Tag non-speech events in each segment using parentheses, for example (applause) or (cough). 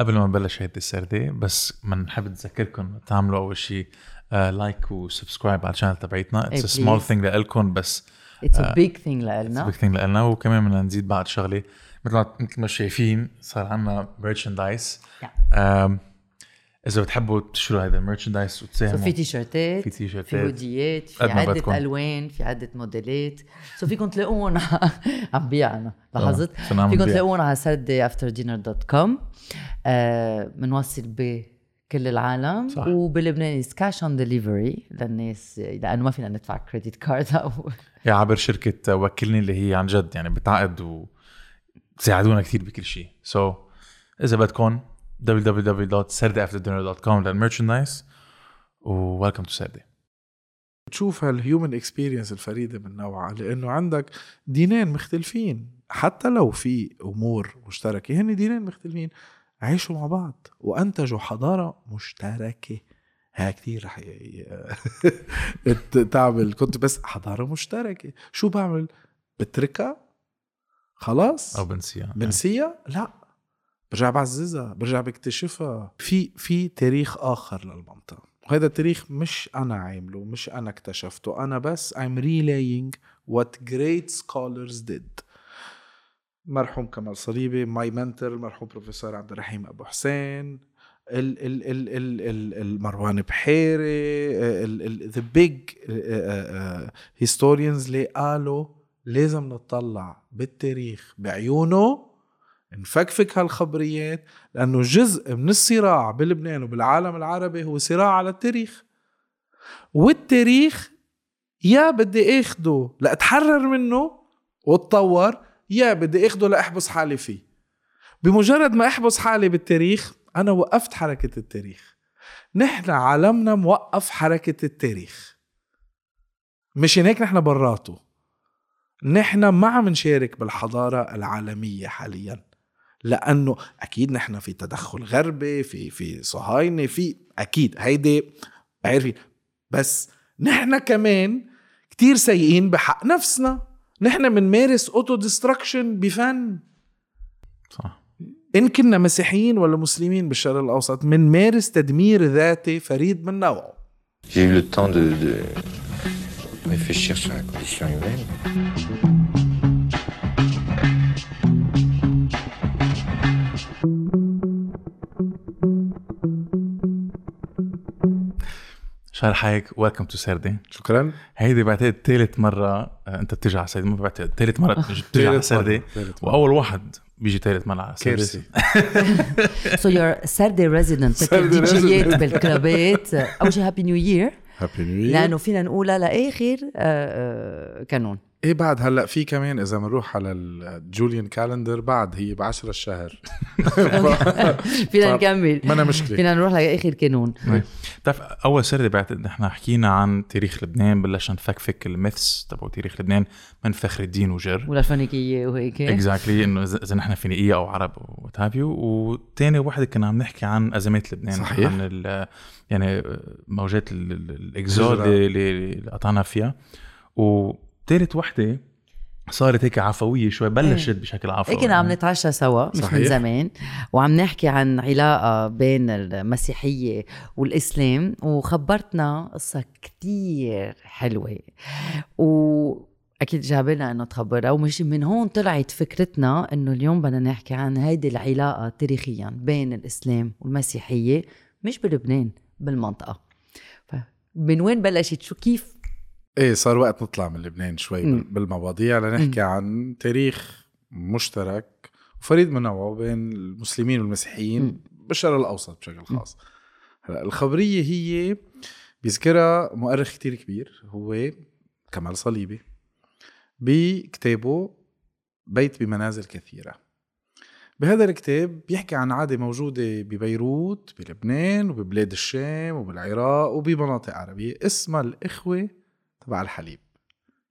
قبل ما نبلش هيدي السردة بس بنحب نذكركم تعملوا أول شيء like و subscribe على ال channel تبعيتنا. اتس سمول. ثينج لكم بس اتس آه، ا بيج ثينج لنا بيج ثينج لنا وكمان بدنا نزيد بعد شغلة. مثل ما مثل ما شايفين صار عندنا merchandise إذا بتحبوا تشتروا هذا ال merchandise وتساهموا. في في في تيشيرتات. hoodieيات في قد ما عدة بدكم. ألوان في عدة موديلات. so فيكم تلاقونا (laughs) عم بيع أنا لاحظت؟ آه، فيكم نبيع. تلاقونا على sarde after dinner dot com بنوصل بكل العالم صح. وبلبنان cash on delivery للناس لأنه ما فينا ندفع credit card (laughs) أو يا عبر شركة Wakilni اللي هي عن جد يعني بتعقد وتساعدونا كثير بكل شيء. so so, إذا بدكم www.sardeafterdinner.com لل merchandise و welcome to سردة تشوف هال human experience الفريدة من نوعها لأنه عندك دينين مختلفين. حتى لو في أمور مشتركة هن دينين مختلفين. عيشوا مع بعض وأنتجوا حضارة مشتركة. ها كثير رح (laughs) تعمل كنت بس حضارة مشتركة. شو بعمل؟ بتركها؟ خلاص؟ أو بنسيها. بنسيها؟ لا. برجع بعززها برجع بكتشفها. في في تاريخ آخر للمنطقة. وهذا التاريخ مش أنا عامله مش أنا اكتشفته. أنا بس I'm relaying what great scholars did. مرحوم كمال صليبي my mentor المرحوم بروفيسور عبد الرحيم أبو حسين ال ال ال ال ال المروان بحيري the big historians اللي قالوا لازم نطلع بالتاريخ بعيونه نفكفك هالخبريات لأنه جزء من الصراع بلبنان وبالعالم العربي هو صراع على التاريخ. والتاريخ يا بدي أخده لأتحرر منه وأتطور يا بدي أخده لأحبس حالي فيه. بمجرد ما أحبس حالي بالتاريخ أنا وقفت حركة التاريخ. نحن عالمنا موقف حركة التاريخ. مشان هيك نحن براته. نحن ما عم نشارك بالحضارة العالمية حاليا. لأنه أكيد نحن في تدخل غربي في في صهاينة في أكيد هيدي عارفين بس نحن كمان كتير سيئين بحق نفسنا. نحن بنمارس auto destruction بفن. صح. إن كنا مسيحيين ولا مسلمين بالشرق الأوسط بنمارس تدمير ذاتي فريد من نوعه. J'ai eu le temps de, de réfléchir sur la condition humaine. شهر حيك ويلكم تو سردي شكرا. هيدي بعتقد ثالث مرة آه، أنت بتيجي على سردي ما بعتقد ثالث مرة بتيجي على سردي وأول واحد بيجي ثالث مرة على سردي كارثه سو يور سردي ريزيدنت سردي ديجيات resident. بالكلابات أول شيء هابي نيو يير هابي نيو لأنه فينا نقولها لاخر آه، آه، كانون. إيه بعد هلأ في كمان إذا بنروح على الجوليان كالندر بعد هي ب 10 الشهر. (laughs) فينا نكمل. ما أنا مشكلة. فينا نروح لآخر كانون. بتعرف أول سردة بعتقد نحن حكينا عن تاريخ لبنان بلشنا نفكفك ال myths تبع تاريخ لبنان من فخر الدين وجر. والفونيكيه وهيك. exactly إنه اذا نحن فينيقية أو عرب what have you وثاني وحده كنا عم نحكي عن أزمات لبنان. صحيح. عن ال- يعني موجات ال- ال- ال exode. اللي, قطعنا فيها. وثالث وحدة صارت هيك عفوية شوي بلشت بشكل عفوي. هيك كنا عم نتعشى سوا مش من صحيح. زمان. وعم نحكي عن علاقة بين المسيحية والإسلام وخبرتنا قصة كتير حلوة. وأكيد جابلنا إنه تخبرها ومش من هون طلعت فكرتنا إنه اليوم بدنا نحكي عن هيدي العلاقة تاريخيا بين الإسلام والمسيحية مش بلبنان بالمنطقة. من وين بلشت؟ شو كيف إيه صار وقت نطلع من لبنان شوي مم. بالمواضيع لنحكي عن تاريخ مشترك وفريد من نوعه بين المسلمين والمسيحيين. بالشرق الأوسط بشكل خاص هلا الخبرية هي بيذكرها مؤرخ كتير كبير هو كمال صليبي بكتابه بيت بمنازل كثيرة بهذا الكتاب بيحكي عن عادة موجودة ببيروت بلبنان وببلاد الشام وبالعراق وبمناطق عربية اسمها الإخوة تبع الحليب.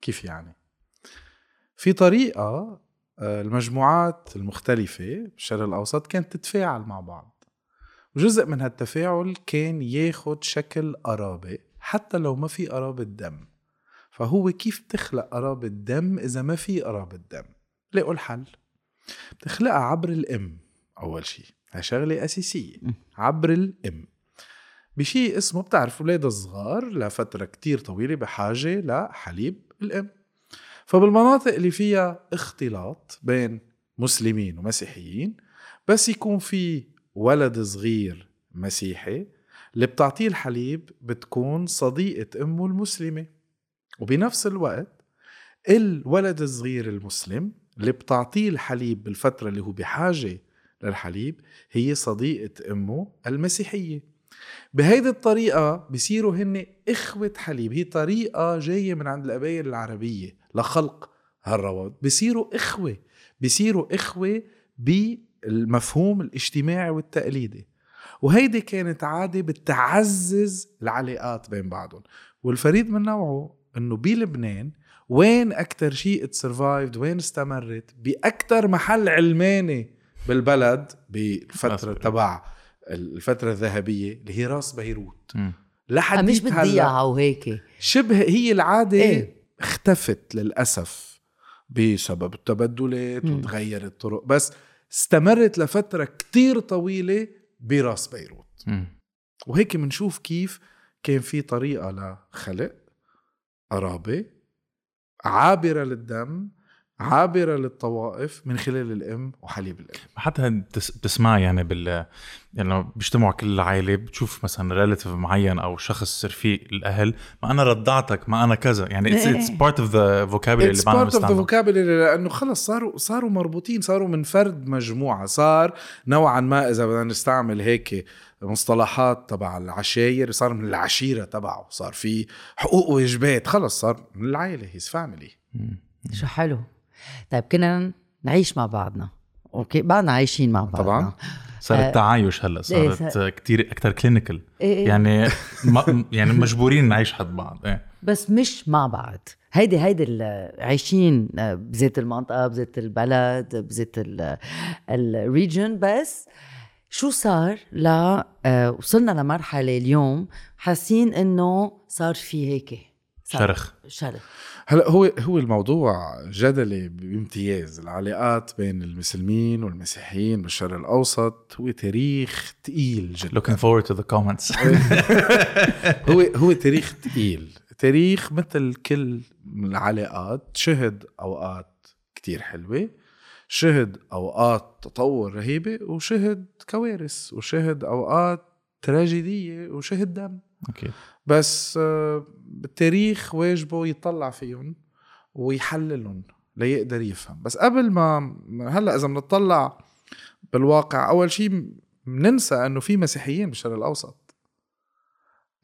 كيف يعني؟ في طريقة آه، المجموعات المختلفة بالشرق الأوسط كانت تتفاعل مع بعض. وجزء من هالتفاعل كان ياخد شكل قرابة حتى لو ما في قرابة دم. فهو كيف بتخلق قرابة دم إذا ما في قرابة دم؟ لقوا الحل. بتخلقها عبر الأم أول شيء هاي شغلة أساسية. عبر الإم. بشيء اسمه بتعرف أولاد الصغار لفترة كتير طويلة بحاجة لحليب الأم. فبالمناطق اللي فيها اختلاط بين مسلمين ومسيحيين بس يكون في ولد صغير مسيحي اللي بتعطيه الحليب بتكون صديقة أمه المسلمة. وبنفس الوقت الولد الصغير المسلم اللي بتعطيه الحليب بالفترة اللي هو بحاجة للحليب هي صديقة أمه المسيحية. بهيدي الطريقة بصيروا هن إخوة حليب هي طريقة جاية من عند القبائل العربية لخلق هالروابط. بصيروا إخوة بصيروا إخوة بالمفهوم الاجتماعي والتقليدي. وهيدي كانت عادة بتعزز العلاقات بين بعضهم. والفريد من نوعه إنه بلبنان وين أكثر شيء اتسرفايفد وين استمرت؟ باكثر محل علماني بالبلد بالفترة تبع الفترة الذهبية اللي هي راس بيروت. لحد مش بتضيع وهيك. شبه هي العادة إيه؟ اختفت للأسف بسبب التبدلات وتغيرت الطرق بس استمرت لفترة كتير طويلة براس بيروت. م. وهيك بنشوف كيف كان في طريقة لخلق قرابة عابرة للدم عابرة للطوائف من خلال الأم وحليب الأم. حتى بتسمع يعني بال يعني بيجتمعوا كل العائلة بتشوف مثلا ريليتيف معين أو شخص رفيق الأهل ما أنا رضعتك ما أنا كذا. يعني it's it's part of the vocabulary اللي part of the vocabulary لأنه خلص صاروا صاروا مربوطين صاروا من فرد مجموعة. صار نوعا ما إذا بدنا نستعمل هيك مصطلحات تبع العشاير صار من العشيرة تبعه. صار في حقوق وواجبات خلص صار من العائلة he's family شو حلو. طيب كنا نعيش مع بعضنا. okay بعدنا عايشين مع بعضنا. طبعا. آه تعايش هلا إيه، صارت إيه كثير أكثر clinical إيه إيه. يعني ما يعني مجبورين نعيش حد بعض إيه. بس مش مع بعض. هيدي هيدي عايشين آه، بذات المنطقة بذات البلد بذات الريجن بس شو صار ل آه، وصلنا لمرحلة اليوم حاسين إنه صار في هيك. شرخ. شرخ. هلا هو هو الموضوع جدلي بامتياز. العلاقات بين المسلمين والمسيحيين بالشرق الأوسط هو تاريخ ثقيل جدا. Looking forward to the comments. (laughs) هو هو تاريخ ثقيل تاريخ مثل كل العلاقات شهد أوقات كتير حلوة شهد أوقات تطور رهيبة وشهد كوارث وشهد أوقات تراجيدية وشهد دم. أكيد. بس آه، التاريخ واجبه يطلع فيهم ويحللهم ليقدر يفهم. بس قبل ما هلأ إذا بنطلع بالواقع أول شيء بننسى إنه في مسيحيين بالشرق الأوسط.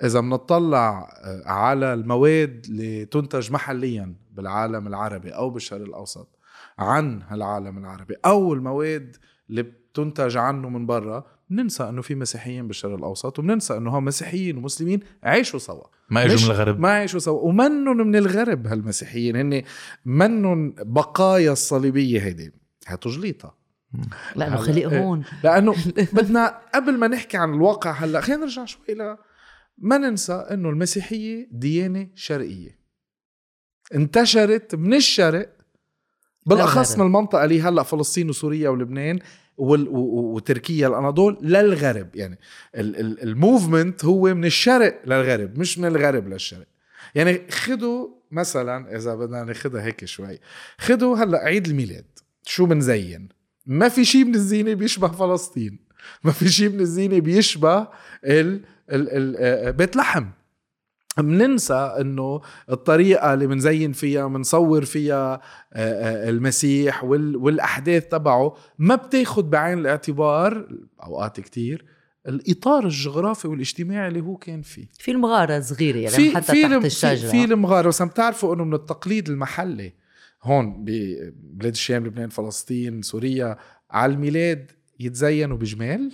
إذا بنطلع آه، على المواد اللي تنتج محليا بالعالم العربي أو بالشرق الأوسط عن هالعالم العربي أو المواد اللي بتنتج عنه من برا بننسى انه في مسيحيين بالشرق الاوسط وبننسى انه هم مسيحيين ومسلمين عيشوا سوا. ما اجوا من الغرب. ما عيشوا سوا. ومنن من الغرب هالمسيحيين هن منن بقايا الصليبية هيدي. هتجليطه لأنه خلق إيه. هون. لأنه (laughs) بدنا قبل ما نحكي عن الواقع هلا خلينا نرجع شوي ل ما ننسى إنه المسيحية ديانة شرقية. انتشرت من الشرق بالأخص من المنطقة اللي هلا فلسطين وسوريا ولبنان وتركيا الأناضول للغرب. يعني الموفمنت هو من الشرق للغرب مش من الغرب للشرق. يعني خدوا مثلا إذا بدنا ناخذها هيك شوي خدوا هلأ عيد الميلاد. شو بنزين ما في شيء من الزينة بيشبه فلسطين. ما في شيء من الزينة بيشبه ال آه، بيت لحم. بننسى إنه الطريقة اللي بنزين فيها بنصور فيها آه، آه، المسيح والأحداث تبعه ما بتاخد بعين الاعتبار أوقات كتير الإطار الجغرافي والاجتماعي اللي هو كان فيه. في المغارة صغيرة يعني في حتى في تحت الشجرة. في المغارة بس عم تعرفوا إنه من التقليد المحلي هون ببلاد الشام لبنان فلسطين سوريا على الميلاد يتزينوا بجمال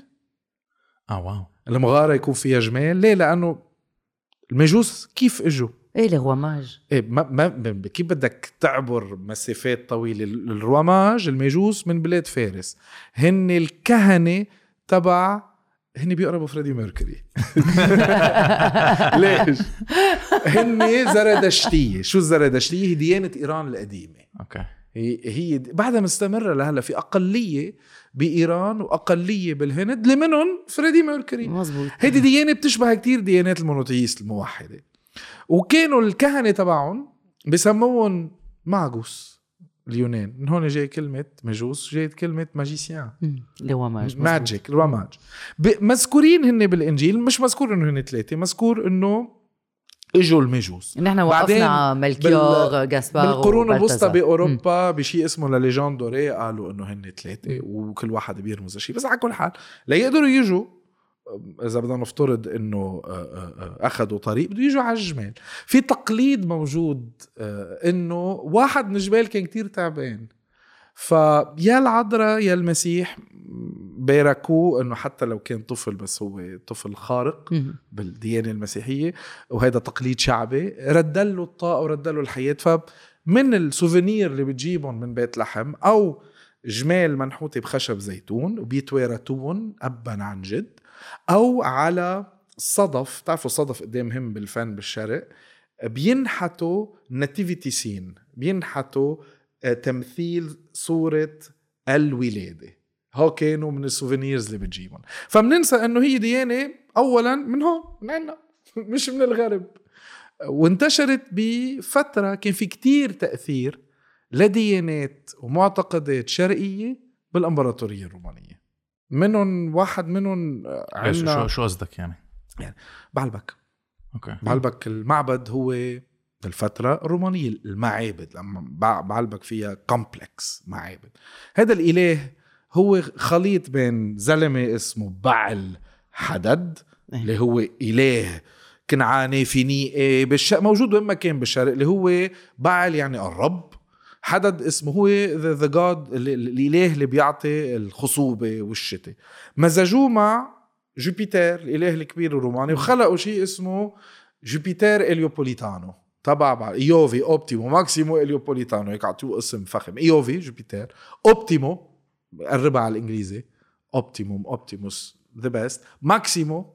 آه واو. المغارة يكون فيها جمال؟ ليه؟ لأنه المجوس كيف إجوا؟ إيه الغواماج إيه ما, ما كيف بدك تعبر مسافات طويلة؟ الرواماج المجوس من بلاد فارس. هن الكهنة تبع هن بيقربوا فريدي ميركوري. (laughs) ليش؟ هن زردشتية. شو الزردشتية؟ هي ديانة إيران القديمة. okay. هي بعدها مستمرة لهلا في أقلية بإيران وأقلية بالهند. اللي منهم فريدي ميركوري. مزبوط هيدي ديانه بتشبه كتير ديانات ال monotheist الموحدة. وكانوا الكهنة تبعهم بسموهم ماجوس اليونان. من هون جاي كلمة مجوس جايت كلمة magicien. اللي هو mage. magic ال rois mages. ب- مذكورين هن بالإنجيل مش مذكور إنه هن ثلاثة مذكور إنه إجوا المجوس. نحن وقفنا ملكيور جاسبار بالقرون الوسطى. بأوروبا بشيء اسمه La Légende dorée قالوا إنه هن ثلاثة وكل واحد بيرمز شيء بس على كل حال ليقدروا يجوا إذا بدنا نفترض إنه آه، آه، آه، أخذوا طريق بده يجوا على الجمال. في تقليد موجود إنه واحد من الجبال كان كتير تعبان. فيا العذراء يا المسيح باركوه إنه حتى لو كان طفل بس هو طفل خارق. بالديانة المسيحية وهذا تقليد شعبي رد له الطاقة ورد له الحياة فمن السوفينير اللي بتجيبهم من بيت لحم أو جمال منحوتة بخشب زيتون وبيتوارثون ابا عن جد أو على صدف بتعرفوا الصدف قد إيه مهم بالفن بالشرق بينحتوا nativity scene بينحتوا تمثيل صورة الولادة. هو كانوا من ال souvenirs اللي بتجيبهم. فبننسى إنه هي ديانة اولا من هون من عنا (laughs) مش من الغرب. وانتشرت بفترة كان في كتير تأثير لديانات ومعتقدات شرقية بالإمبراطورية الرومانية. منهم واحد منهم ليش شو عندنا شو قصدك يعني؟ بعلبك. okay. بعلبك المعبد هو بالفترة الرومانية المعابد لما بع- بعلبك فيها complex معابد. هذا الإله هو خليط بين زلمة اسمه بعل حدد إيه. اللي هو إله كنعاني فينيقي بالش... موجود وين ما كان بالشرق اللي هو بعل يعني الرب. حدد اسمه هو the god الإله اللي بيعطي الخصوبة والشتاء. مزجوه مع جوبيتر الإله الكبير الروماني وخلقوا شيء اسمه جوبيتر Heliopolitano. تبع Iovi Optimo Maximo Heliopolitano هيك اعطوه اسم فخم. Iovi جوبيتر Optimo قربها على الإنجليزي. Optimum Optimus the best Maximo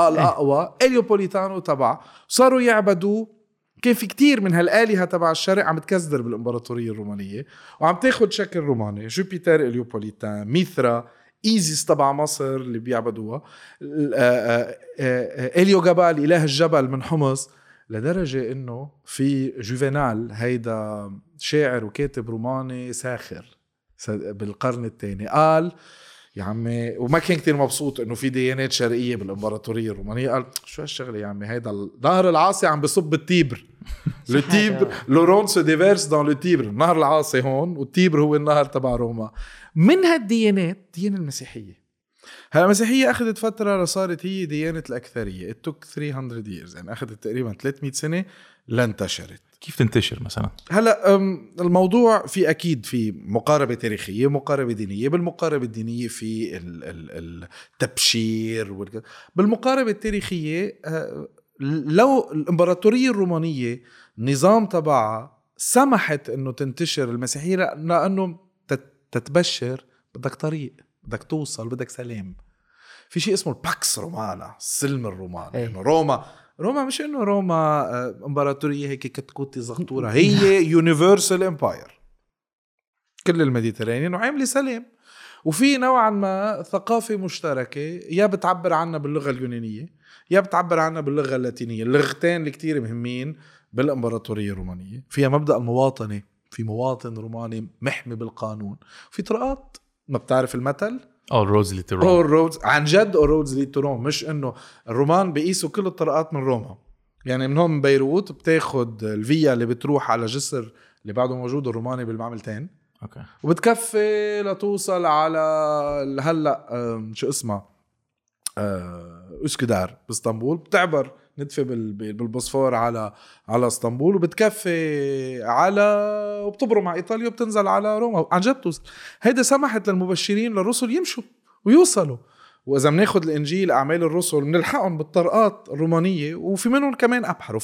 الأقوى. Heliopolitano تبع. صاروا يعبدوه كان في كتير من هالآلهة تبع الشرق عم تكزدر بالإمبراطورية الرومانية. وعم تاخد شكل روماني. جوبيتر Héliopolitain ميثرا إيزيس تبع مصر اللي بيعبدوها. آه، آه، آه، إليو جبال إله الجبل من حمص. لدرجة إنه في جوفينال هيدا شاعر وكاتب روماني ساخر بالقرن الثاني قال يا عمي وما كان كتير مبسوط إنه في ديانات شرقية بالإمبراطورية الرومانية. قال شو هالشغلة يا عمي؟ هيدا النهر العاصي عم بصب التيبر (laughs) le Tibre l'Oronte se déverse dans le Tibre. النهر العاصي هون والتيبر هو النهر تبع روما. من هالديانات الديانه المسيحية هلا المسيحية أخذت فترة لصارت هي ديانة الأكثرية. It took 300 years. يعني أخذت تقريبا 300 سنة لانتشرت. كيف تنتشر مثلا؟ هلا الموضوع في أكيد في مقاربة تاريخية مقاربة دينية. بالمقاربة الدينية في ال- ال- التبشير والك- بالمقاربة التاريخية آه، لو الإمبراطورية الرومانية النظام تبعها سمحت إنه تنتشر المسيحية لأنه تت- تتبشر بدك طريق. بدك توصل بدك سلام. في شيء اسمه ال Pax Romana السلم الروماني إيه. إنه روما روما مش إنه روما آه، امبراطورية هيك كتكوتي زغطورة. (laughs) هي universal empire كل ال Mediterranean وعاملة سلام. وفي نوعا ما ثقافة مشتركة. يا بتعبر عنها باللغة اليونانية يا بتعبر عنها باللغة اللاتينية. اللغتين اللي كتير مهمين بالإمبراطورية الرومانية. فيها مبدأ المواطنة. في مواطن روماني محمي بالقانون. في طرقات ما بتعرف المثل؟ آه all roads lead to Rome all roads عن جد all roads lead to Rome مش إنه الرومان بيقيسوا كل الطرقات من روما. يعني من هون من بيروت بتاخد ال via اللي بتروح على جسر اللي بعده موجود الروماني بالمعملتين okay. وبتكفي لتوصل على هلأ شو اسمها؟ آه، اسكندر باسطنبول. بتعبر ندفه بال- بال- بالبوسفور على على اسطنبول وبتكفي على وبتبرم على إيطاليا وبتنزل على روما. عن جد توصل. هيدا سمحت للمبشرين للرسل يمشوا ويوصلوا. وإذا بناخذ الإنجيل أعمال الرسل بنلحقهم بالطرقات الرومانية وفي منهم كمان ابحروا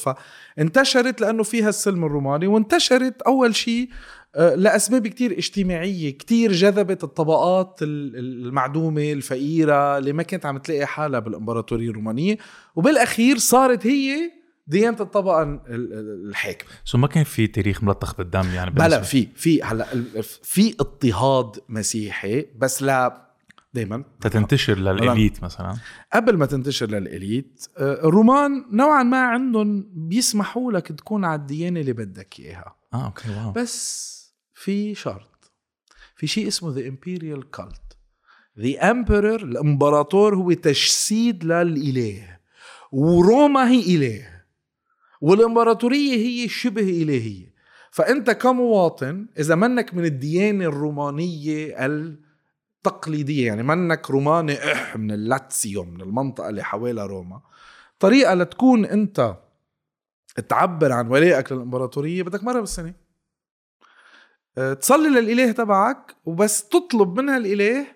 فانتشرت لأنه فيها السلم الروماني وانتشرت أول شيء آه، لأسباب كتير اجتماعية كتير جذبت الطبقات ال- ال- المعدومة الفقيرة اللي ما كانت عم تلاقي حالها بالإمبراطورية الرومانية. وبالأخير صارت هي ديانة الطبقة ال- ال- الحاكمة. سو ما كان في تاريخ ملطخ بالدم يعني بلا في في هلا في اضطهاد مسيحي بس لا دائما تتنتشر للإليت مثلا. قبل ما تنتشر لل elite آه، الرومان نوعا ما عندهم بيسمحوا لك تكون على الديانة اللي بدك إياها. آه okay wow. بس في شرط. في شيء اسمه the imperial cult the emperor الامبراطور هو تجسيد للإله. وروما هي إله. والامبراطورية هي شبه إلهية. فأنت كمواطن إذا منك من الديانة الرومانية التقليدية يعني منك روماني أح من اللاتسيو من المنطقة اللي حوالي روما طريقة لتكون أنت تعبر عن ولائك للامبراطورية بدك مرة بالسنة. تصلي للإله تبعك وبس تطلب منها الإله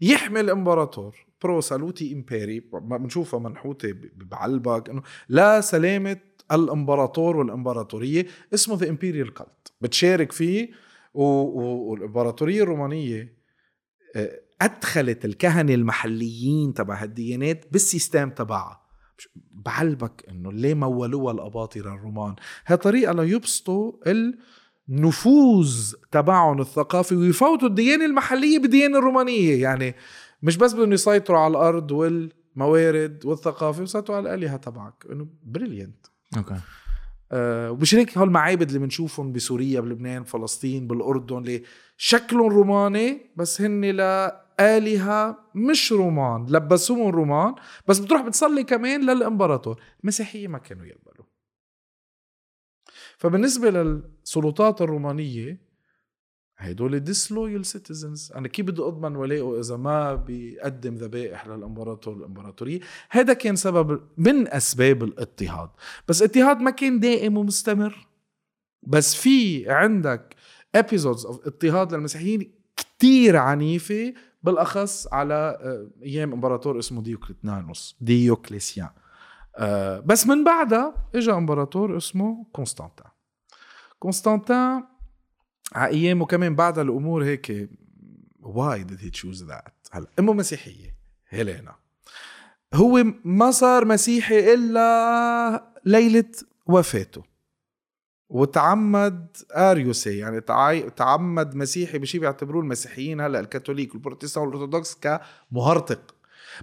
يحمي الامبراطور pro salute imperii بنشوفها منحوتة بعلبك. إنه لسلامة الإمبراطور والإمبراطورية. اسمه the imperial cult بتشارك فيه. والإمبراطورية الرومانية أه، أدخلت الكهنة المحليين تبع هالديانات بال system تبعها. بعلبك إنه ليه مولوها الأباطرة الرومان؟ هي طريقه ليبسطوا النفوذ تبعهم الثقافي ويفوتوا الديانة المحلية بالديانة الرومانية. يعني مش بس بدهم يسيطروا على الأرض والموارد والثقافة يسيطروا على الآلهة تبعك. إنه brilliant okay. آه ومش هيك هول المعابد اللي بنشوفهم بسوريا بلبنان فلسطين بالأردن اللي شكلهم روماني بس هن لآلهة مش رومان لبسوهم رومان بس بتروح بتصلي كمان للإمبراطور. المسيحية ما كانوا يقبلوا. فبالنسبة للسلطات الرومانية هيدول disloyal citizens. أنا كيف بدي أضمن ولاءه إذا ما بيقدم ذبائح للامبراطور الإمبراطورية؟ هذا كان سبب من أسباب الاضطهاد. بس اضطهاد ما كان دائم ومستمر. بس في عندك episodes of اضطهاد للمسيحيين كتير عنيفة بالأخص على آه، أيام إمبراطور اسمه ديوكليتنانوس ديوكليسيان. آه، بس من بعدها اجى إمبراطور اسمه قسطنطين قسطنطين على أيامه كمان بعد الأمور هيك. Why did he choose that? هلا أمه مسيحية هيلينا. هو ما صار مسيحي إلا ليلة وفاته. وتعمد آريوسي يعني تعمد مسيحي بشي بيعتبروه المسيحيين هلا الكاثوليك والبروتستانت والارثوذكس كمهرطق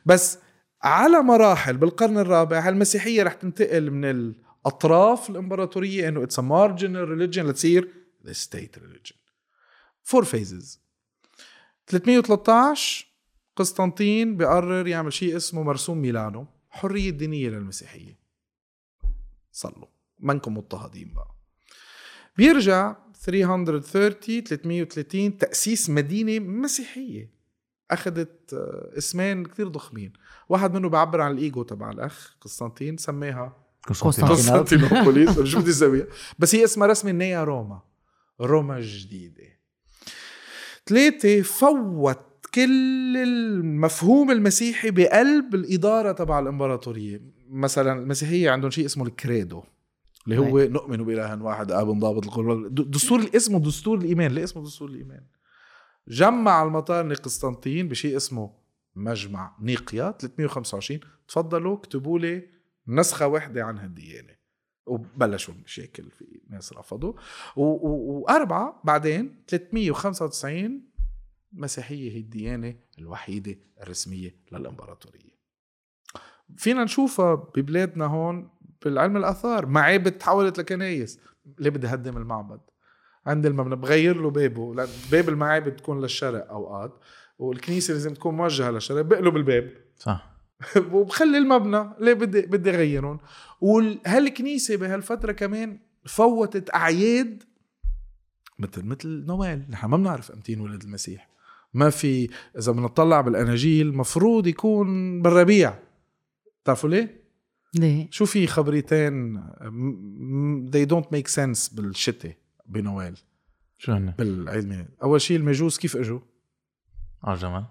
بس على مراحل بالقرن الرابع المسيحيه رح تنتقل من الاطراف الإمبراطورية إنه it's marginal religion لتصير the state religion four phases 313 قسطنطين بيقرر يعمل شيء اسمه مرسوم ميلانو حرية دينية للمسيحية. صلوا. منكم مضطهدين بقى. بيرجع 330 330 تأسيس مدينة مسيحية. أخذت آه، اسمين كثير ضخمين. واحد منه بعبر عن الإيجو تبع الأخ قسطنطين سماها. قسطنطينوبوليس شو بدي اسويها بس هي اسمها رسمي نيا روما روما الجديدة ثلاثة فوت كل المفهوم المسيحي بقلب الإدارة تبع الإمبراطورية مثلا المسيحية عندهم شيء اسمه الكريدو اللي هو نؤمن بإله واحد آب ضابط القلوب د- دستور اسمه دستور الإيمان ليه اسمه دستور الإيمان جمع المطار قسطنطين بشيء اسمه مجمع نيقيا 325 تفضلوا اكتبوا لي نسخة واحدة عن هالديانة وبلشوا المشاكل في ناس رفضوا. و- و- وأربعة بعدين 395 المسيحية هي الديانة الوحيدة الرسمية للإمبراطورية. فينا نشوفها ببلادنا هون بالعلم الآثار. معابد تحولت لكنايس. ليه بدي هدم المعبد؟ عند المبنى. بغير له بابه. لأن باب المعابد تكون للشرق أوقات. والكنيسة لازم تكون موجهة للشرق. بقلب الباب. صح. (laughs) وبخلي المبنى. ليه بدي بدي أغيرهم؟ وهالكنيسه بهالفترة كمان فوتت أعياد مثل مثل نوال. نحن ما بنعرف إمتى ولد المسيح. ما في إذا بنطلع بالأناجيل مفروض يكون بالربيع. بتعرفوا ليه؟ ليه؟ شو في خبريتين؟ they don't make sense بالشتاء بنوال. شو هن؟ بالعيد ميلاد أول شيء المجوس كيف إجوا؟ آه جمال.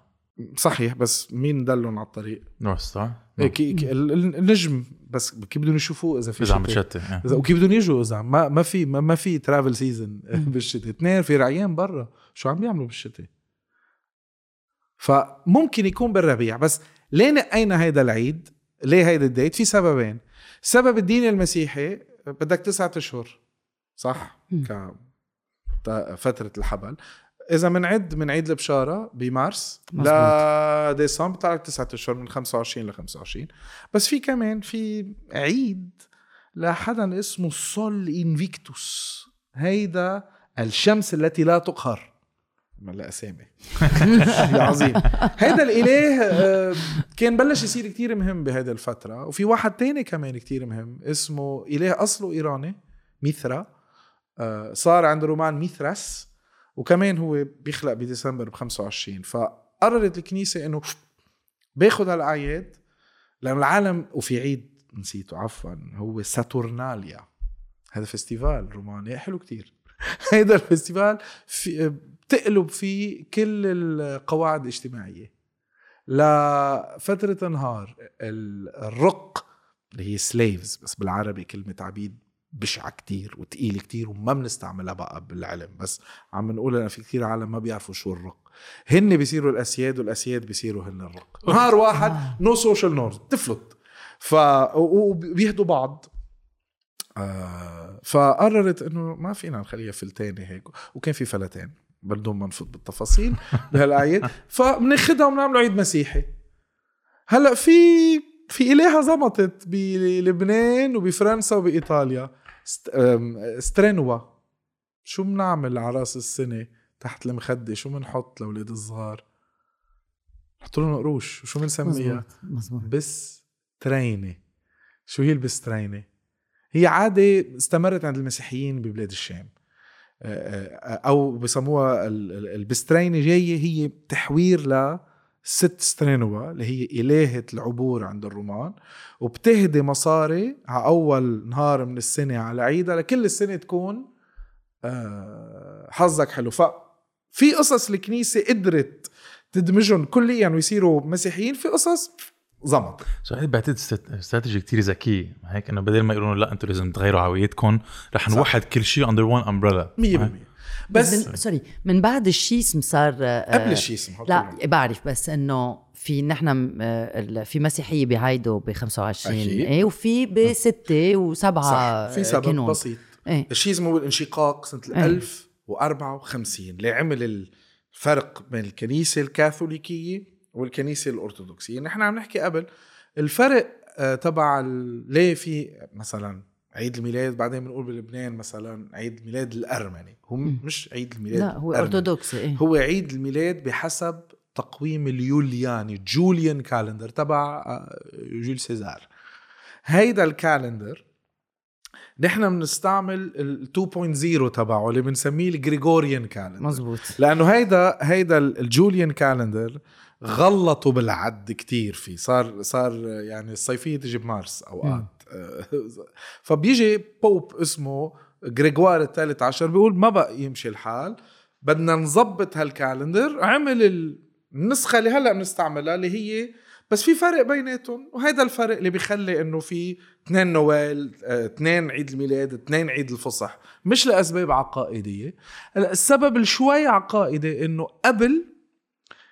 صحيح بس مين دلهم على الطريق؟ North Star إيه، النجم بس كيف بدهم يشوفوه إذا في إذا عم بتشتي إيه. وكيف بدهم يجوا إذا؟ ما ما في ما, ما في travel season (laughs) بالشتاء. اثنين في رعيان برا. شو عم بيعملوا بالشتاء؟ فممكن يكون بالربيع بس ليه نقينا هيدا العيد؟ ليه هيدا الديت؟ في سببين. السبب الديني المسيحي بدك تسعة أشهر صح؟ فترة الحبل. إذا منعد من عيد البشارة بمارس. لديسمبر لك تسعة أشهر من 25 ل 25 بس في كمان في عيد لحدا اسمه سول إنفيكتوس. هيدا الشمس التي لا تقهر. ما الأسامي (laughs) يا عظيم. (laughs) هيدا الإله آه، كان بلش يصير كتير مهم بهيدا الفترة. وفي واحد تاني كمان كتير مهم اسمه إله أصله إيراني ميثرا. آه، صار عند الرومان ميثرس. وكمان هو بيخلق بديسمبر ب 25 فقررت الكنيسة إنه باخد هالاعياد لأنه العالم وفي عيد نسيته عفوا هو ساتورناليا. هذا festival روماني حلو كتير. (laughs) هيدا ال festival في بتقلب فيه كل القواعد الاجتماعية. لفترة نهار ال- الرق اللي هي slaves بس بالعربي كلمة عبيد بشعة كتير وتقيلة كتير وما بنستعملها بقى بالعلم. بس عم نقول أنا في كتير عالم ما بيعرفوا شو الرق. هن بيصيروا الأسياد والأسياد بيصيروا هن الرق. نهار واحد no social norms تفلت. ف وبيهدوا بعض. آه فقررت إنه ما فينا نخليها فلتانه هيك وكان في فلتان بدون ما نفوت بالتفاصيل (laughs) بهالاعياد فبناخدها وبنعمله عيد مسيحي. هلأ في في الهه زمطت بلبنان وبفرنسا وبإيطاليا. سترينوا شو بنعمل على رأس السنة تحت المخدة؟ شو بنحط لاولاد الصغار؟ نحط لهم قروش. وشو بنسميها بس ترينة. شو هي البسترينة؟ هي عادة استمرت عند المسيحيين ببلاد الشام. أو بسموها ال- ال- البسترينة جاية هي تحوير ل ست سترينوا اللي هي إلهة العبور عند الرومان وبتهدي مصاري على أول نهار من السنة على عيدها لكل السنة تكون آه، حظك حلو. ففي قصص الكنيسة قدرت تدمجهم كليا ويصيروا مسيحيين في قصص زمط so هيدي بعتقد است- استراتيجي كتير ذكية. هيك إنه بدل ما يقولوا لا أنتم لازم تغيروا هويتكم رح. نوحد كل شيء under one umbrella 100% بس بس من sorry من بعد ال schism صار آه، قبل ال schism لا. بعرف بس إنه في نحن م- آه، في مسيحية بهيدو ب 25 أكيد. إيه وفي بستة وسبعة صح في سبب كانون. بسيط إيه ال schism هو الانشقاق سنة إيه. 1054 اللي عمل الفرق بين الكنيسة الكاثوليكية والكنيسة الأرثوذكسية نحن عم نحكي قبل الفرق تبع ليه في مثلا عيد الميلاد بعدين بنقول بلبنان مثلا عيد الميلاد الأرمني. هو. مش عيد الميلاد لا هو. ارثوذكسي إيه. هو عيد الميلاد بحسب تقويم اليولياني Julian calendar تبع آه، Jules César. هيدا ال calendar نحن بنستعمل ال 2.0 تبعه اللي بنسميه ال Gregorian calendar. مزبوط. لأنه هيدا هيدا ال- ال Julian calendar غلطوا بالعد كتير فيه. صار صار يعني الصيفية تجي بمارس أوقات. (laughs) فبيجي pope اسمه جريغوار الثالث عشر بيقول ما بقى يمشي الحال بدنا نظبط هال calendar عمل النسخة اللي هلأ بنستعملها اللي هي بس في فرق بيناتهم وهذا الفرق اللي بيخلي إنه في اثنين نوال آه، اثنين عيد الميلاد اثنين عيد الفصح مش لأسباب عقائدية. السبب اللي شوي عقائدي إنه قبل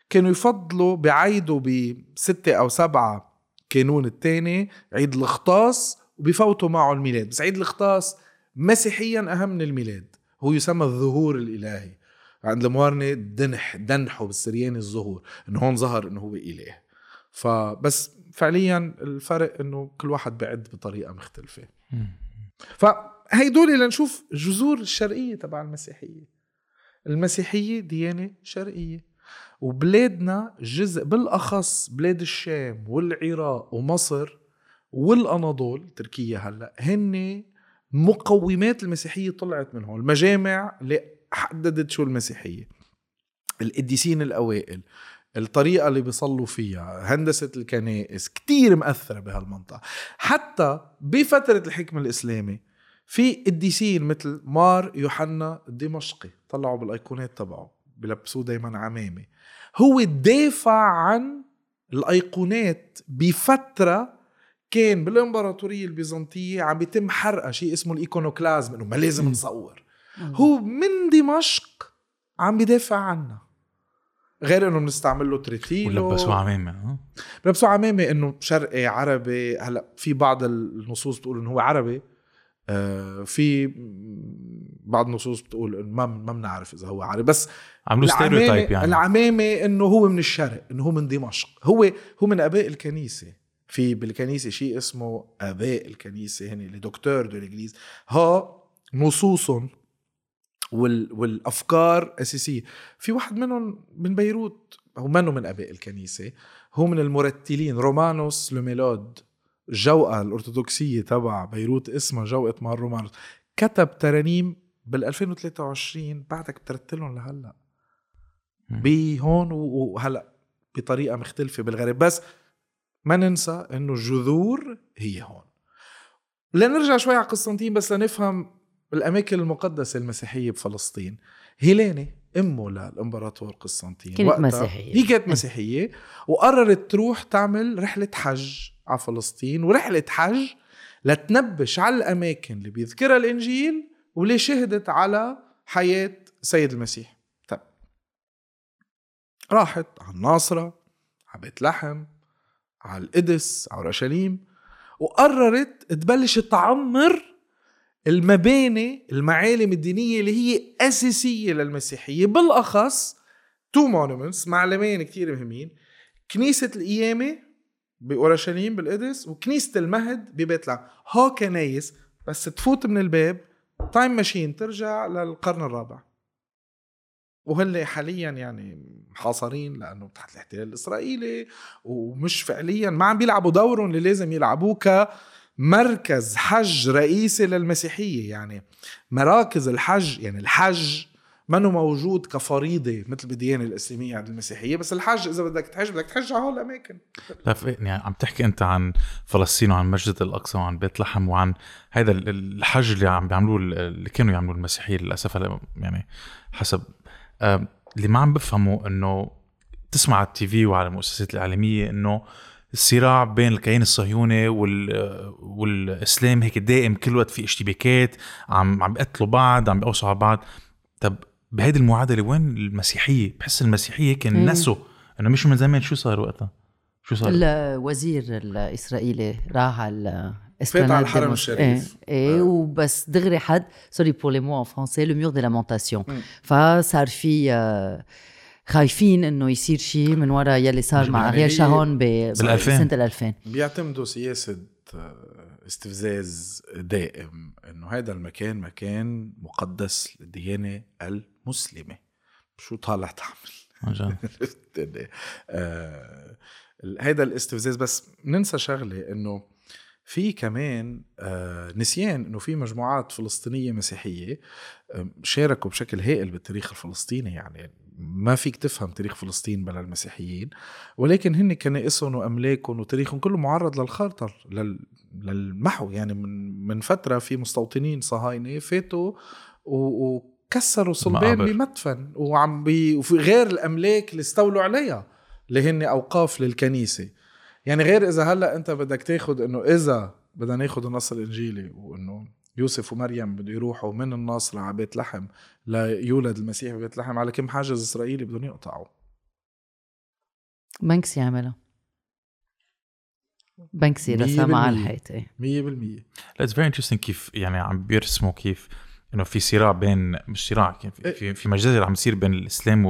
كانوا يفضلوا بعيدوا بستة أو سبعة كانون الثاني عيد الخطاس وبيفوتوا معه الميلاد. بس عيد الخطاس مسيحيا أهم من الميلاد. هو يسمى الظهور الإلهي. عند الموارنة دنح دنحوا بالسرياني الظهور انه هون ظهر إنه هو إله. فبس فعليا الفرق إنه كل واحد بعد بطريقة مختلفة. فهيدول لنشوف جذور الشرقية تبع المسيحية. المسيحية ديانة شرقية. وبلادنا جزء بالأخص بلاد الشام والعراق ومصر والأناضول تركيا هلأ هن مقومات المسيحية طلعت من هون. المجامع اللي حددت شو المسيحية. القديسين الأوائل الطريقة اللي بيصلوا فيها هندسة الكنائس كتير مأثرة بهالمنطقة. حتى بفترة الحكم الإسلامي في قديسين مثل مار يوحنا الدمشقي طلعوا بالأيقونات تبعه بلبسوه دايما عمامه هو دافع عن الأيقونات بفترة كان بالإمبراطورية البيزنطية عم بيتم حرقها شيء اسمه الإيكونوكلازم إنه ما لازم نصور. هو من دمشق عم بيدافع عنها. غير إنه بنستعمل له تريتيلو ولبسوا عمامة ها بلبسوا عمامة إنه شرقي عربي. هلأ في بعض النصوص بتقول إنه هو عربي. آه في بعض النصوص بتقول ما ما بنعرف إذا هو عربي بس عملوا stereotype يعني. العمامه إنه هو من الشرق إنه هو من دمشق. هو هو من أباء الكنيسة. في بالكنيسة شيء اسمه أباء الكنيسة هن اللي docteurs de l'Église. ها نصوصهم وال والأفكار أساسية. في واحد منهم من بيروت هو منه من أباء الكنيسة. هو من المرتلين رومانوس لوميلود. الجوقة الأرثوذكسية تبع بيروت اسمها جوقة مار رومانوس كتب ترانيم بال 2023 بعدك بترتلهم لهلأ. بهون وهلأ بطريقة مختلفة بالغرب. بس ما ننسى إنه الجذور هي هون. لنرجع شوي على قسطنطين بس لنفهم الأماكن المقدسة المسيحية بفلسطين. هيليني أمه للإمبراطور قسطنطين. كانت وقتها- مسيحية. هي كانت مسيحية وقررت تروح تعمل رحلة حج على فلسطين. ورحلة حج لتنبش على الأماكن اللي بيذكرها الإنجيل واللي شهدت على حياة سيد المسيح. طيب. راحت على الناصرة على بيت لحم على القدس على أورشليم وقررت تبلش تعمر المباني المعالم الدينية اللي هي أساسية للمسيحية بالأخص two monuments معلمين كتير مهمين كنيسة القيامة بأورشليم بالقدس وكنيسة المهد ببيت لحم ها كنايس بس تفوت من الباب time machine ترجع للقرن الرابع. وهن حاليا يعني محاصرين لأنه تحت الاحتلال الإسرائيلي ومش فعليا ما عم بيلعبوا دورهم اللي لازم يلعبوه كمركز حج رئيسي للمسيحية. يعني مراكز الحج يعني الحج منه موجود كفريضة مثل بالديانه الإسلامية عند المسيحية؟ بس الحج إذا بدك تحج بدك تحج على هول الأماكن. بتعرف إيه، يعني عم تحكي أنت عن فلسطين وعن مسجد الأقصى وعن بيت لحم وعن هذا ال- الحج اللي عم بيعملوه اللي كانوا يعملوه المسيحيين للأسف هلا يعني حسب. اللي ما عم بفهموا إنه تسمع على التي في وعلى المؤسسات الإعلامية إنه الصراع بين الكيان الصهيوني وال والإسلام هيك دائم كل وقت في اشتباكات عم عم بيقتلوا بعض عم بيقوسوا على بعض. طب بهيدي المعادلة وين المسيحية بحس المسيحية كان. نسوا إنه مش من زمان شو صار وقتها شو صار الوزير الإسرائيلي راح على فات على الحرم. الشريف. إيه, إيه آه. وبس دغري حد sorry pour les mots en français le mur des Lamentations. فصار في آه، خايفين إنه يصير شيء من وراء يلي صار مع اريال شارون ب- بالألفين. بسنه ال 2000 بيعتمدوا سياسة آه، استفزاز دائم إنه هذا المكان مكان مقدس للديانة المسلمة. شو طالع تعمل؟ (laughs) آه، هيدا الاستفزاز. بس ننسى شغلة إنه في كمان آه، نسيان إنه في مجموعات فلسطينية مسيحية شاركوا بشكل هائل بالتاريخ الفلسطيني. يعني ما فيك تفهم تاريخ فلسطين بلا المسيحيين. ولكن هن كنائسهم وأملاكهم وتاريخهم كله معرض للخطر لل للمحو يعني من من فترة في مستوطنين صهاينة فاتوا وكسروا صلبان. بمدفن وعم بي وفي غير الأملاك اللي استولوا عليها اللي هن أوقاف للكنيسة. يعني غير إذا هلأ أنت بدك تاخد إنه إذا بدنا ناخد النص الانجيلي وإنه يوسف ومريم بده يروحوا من الناصرة على بيت لحم ليولد المسيح ببيت لحم على كم حاجز إسرائيلي بدهم يقطعوا. Banksy عملها Banksy رسمها على بالمية. الحيط إيه. مية بالمية. it's very interesting كيف يعني عم بيرسموا كيف إنه في صراع بين مش صراع كيف في, في, في مجازر عم يصير بين الإسلام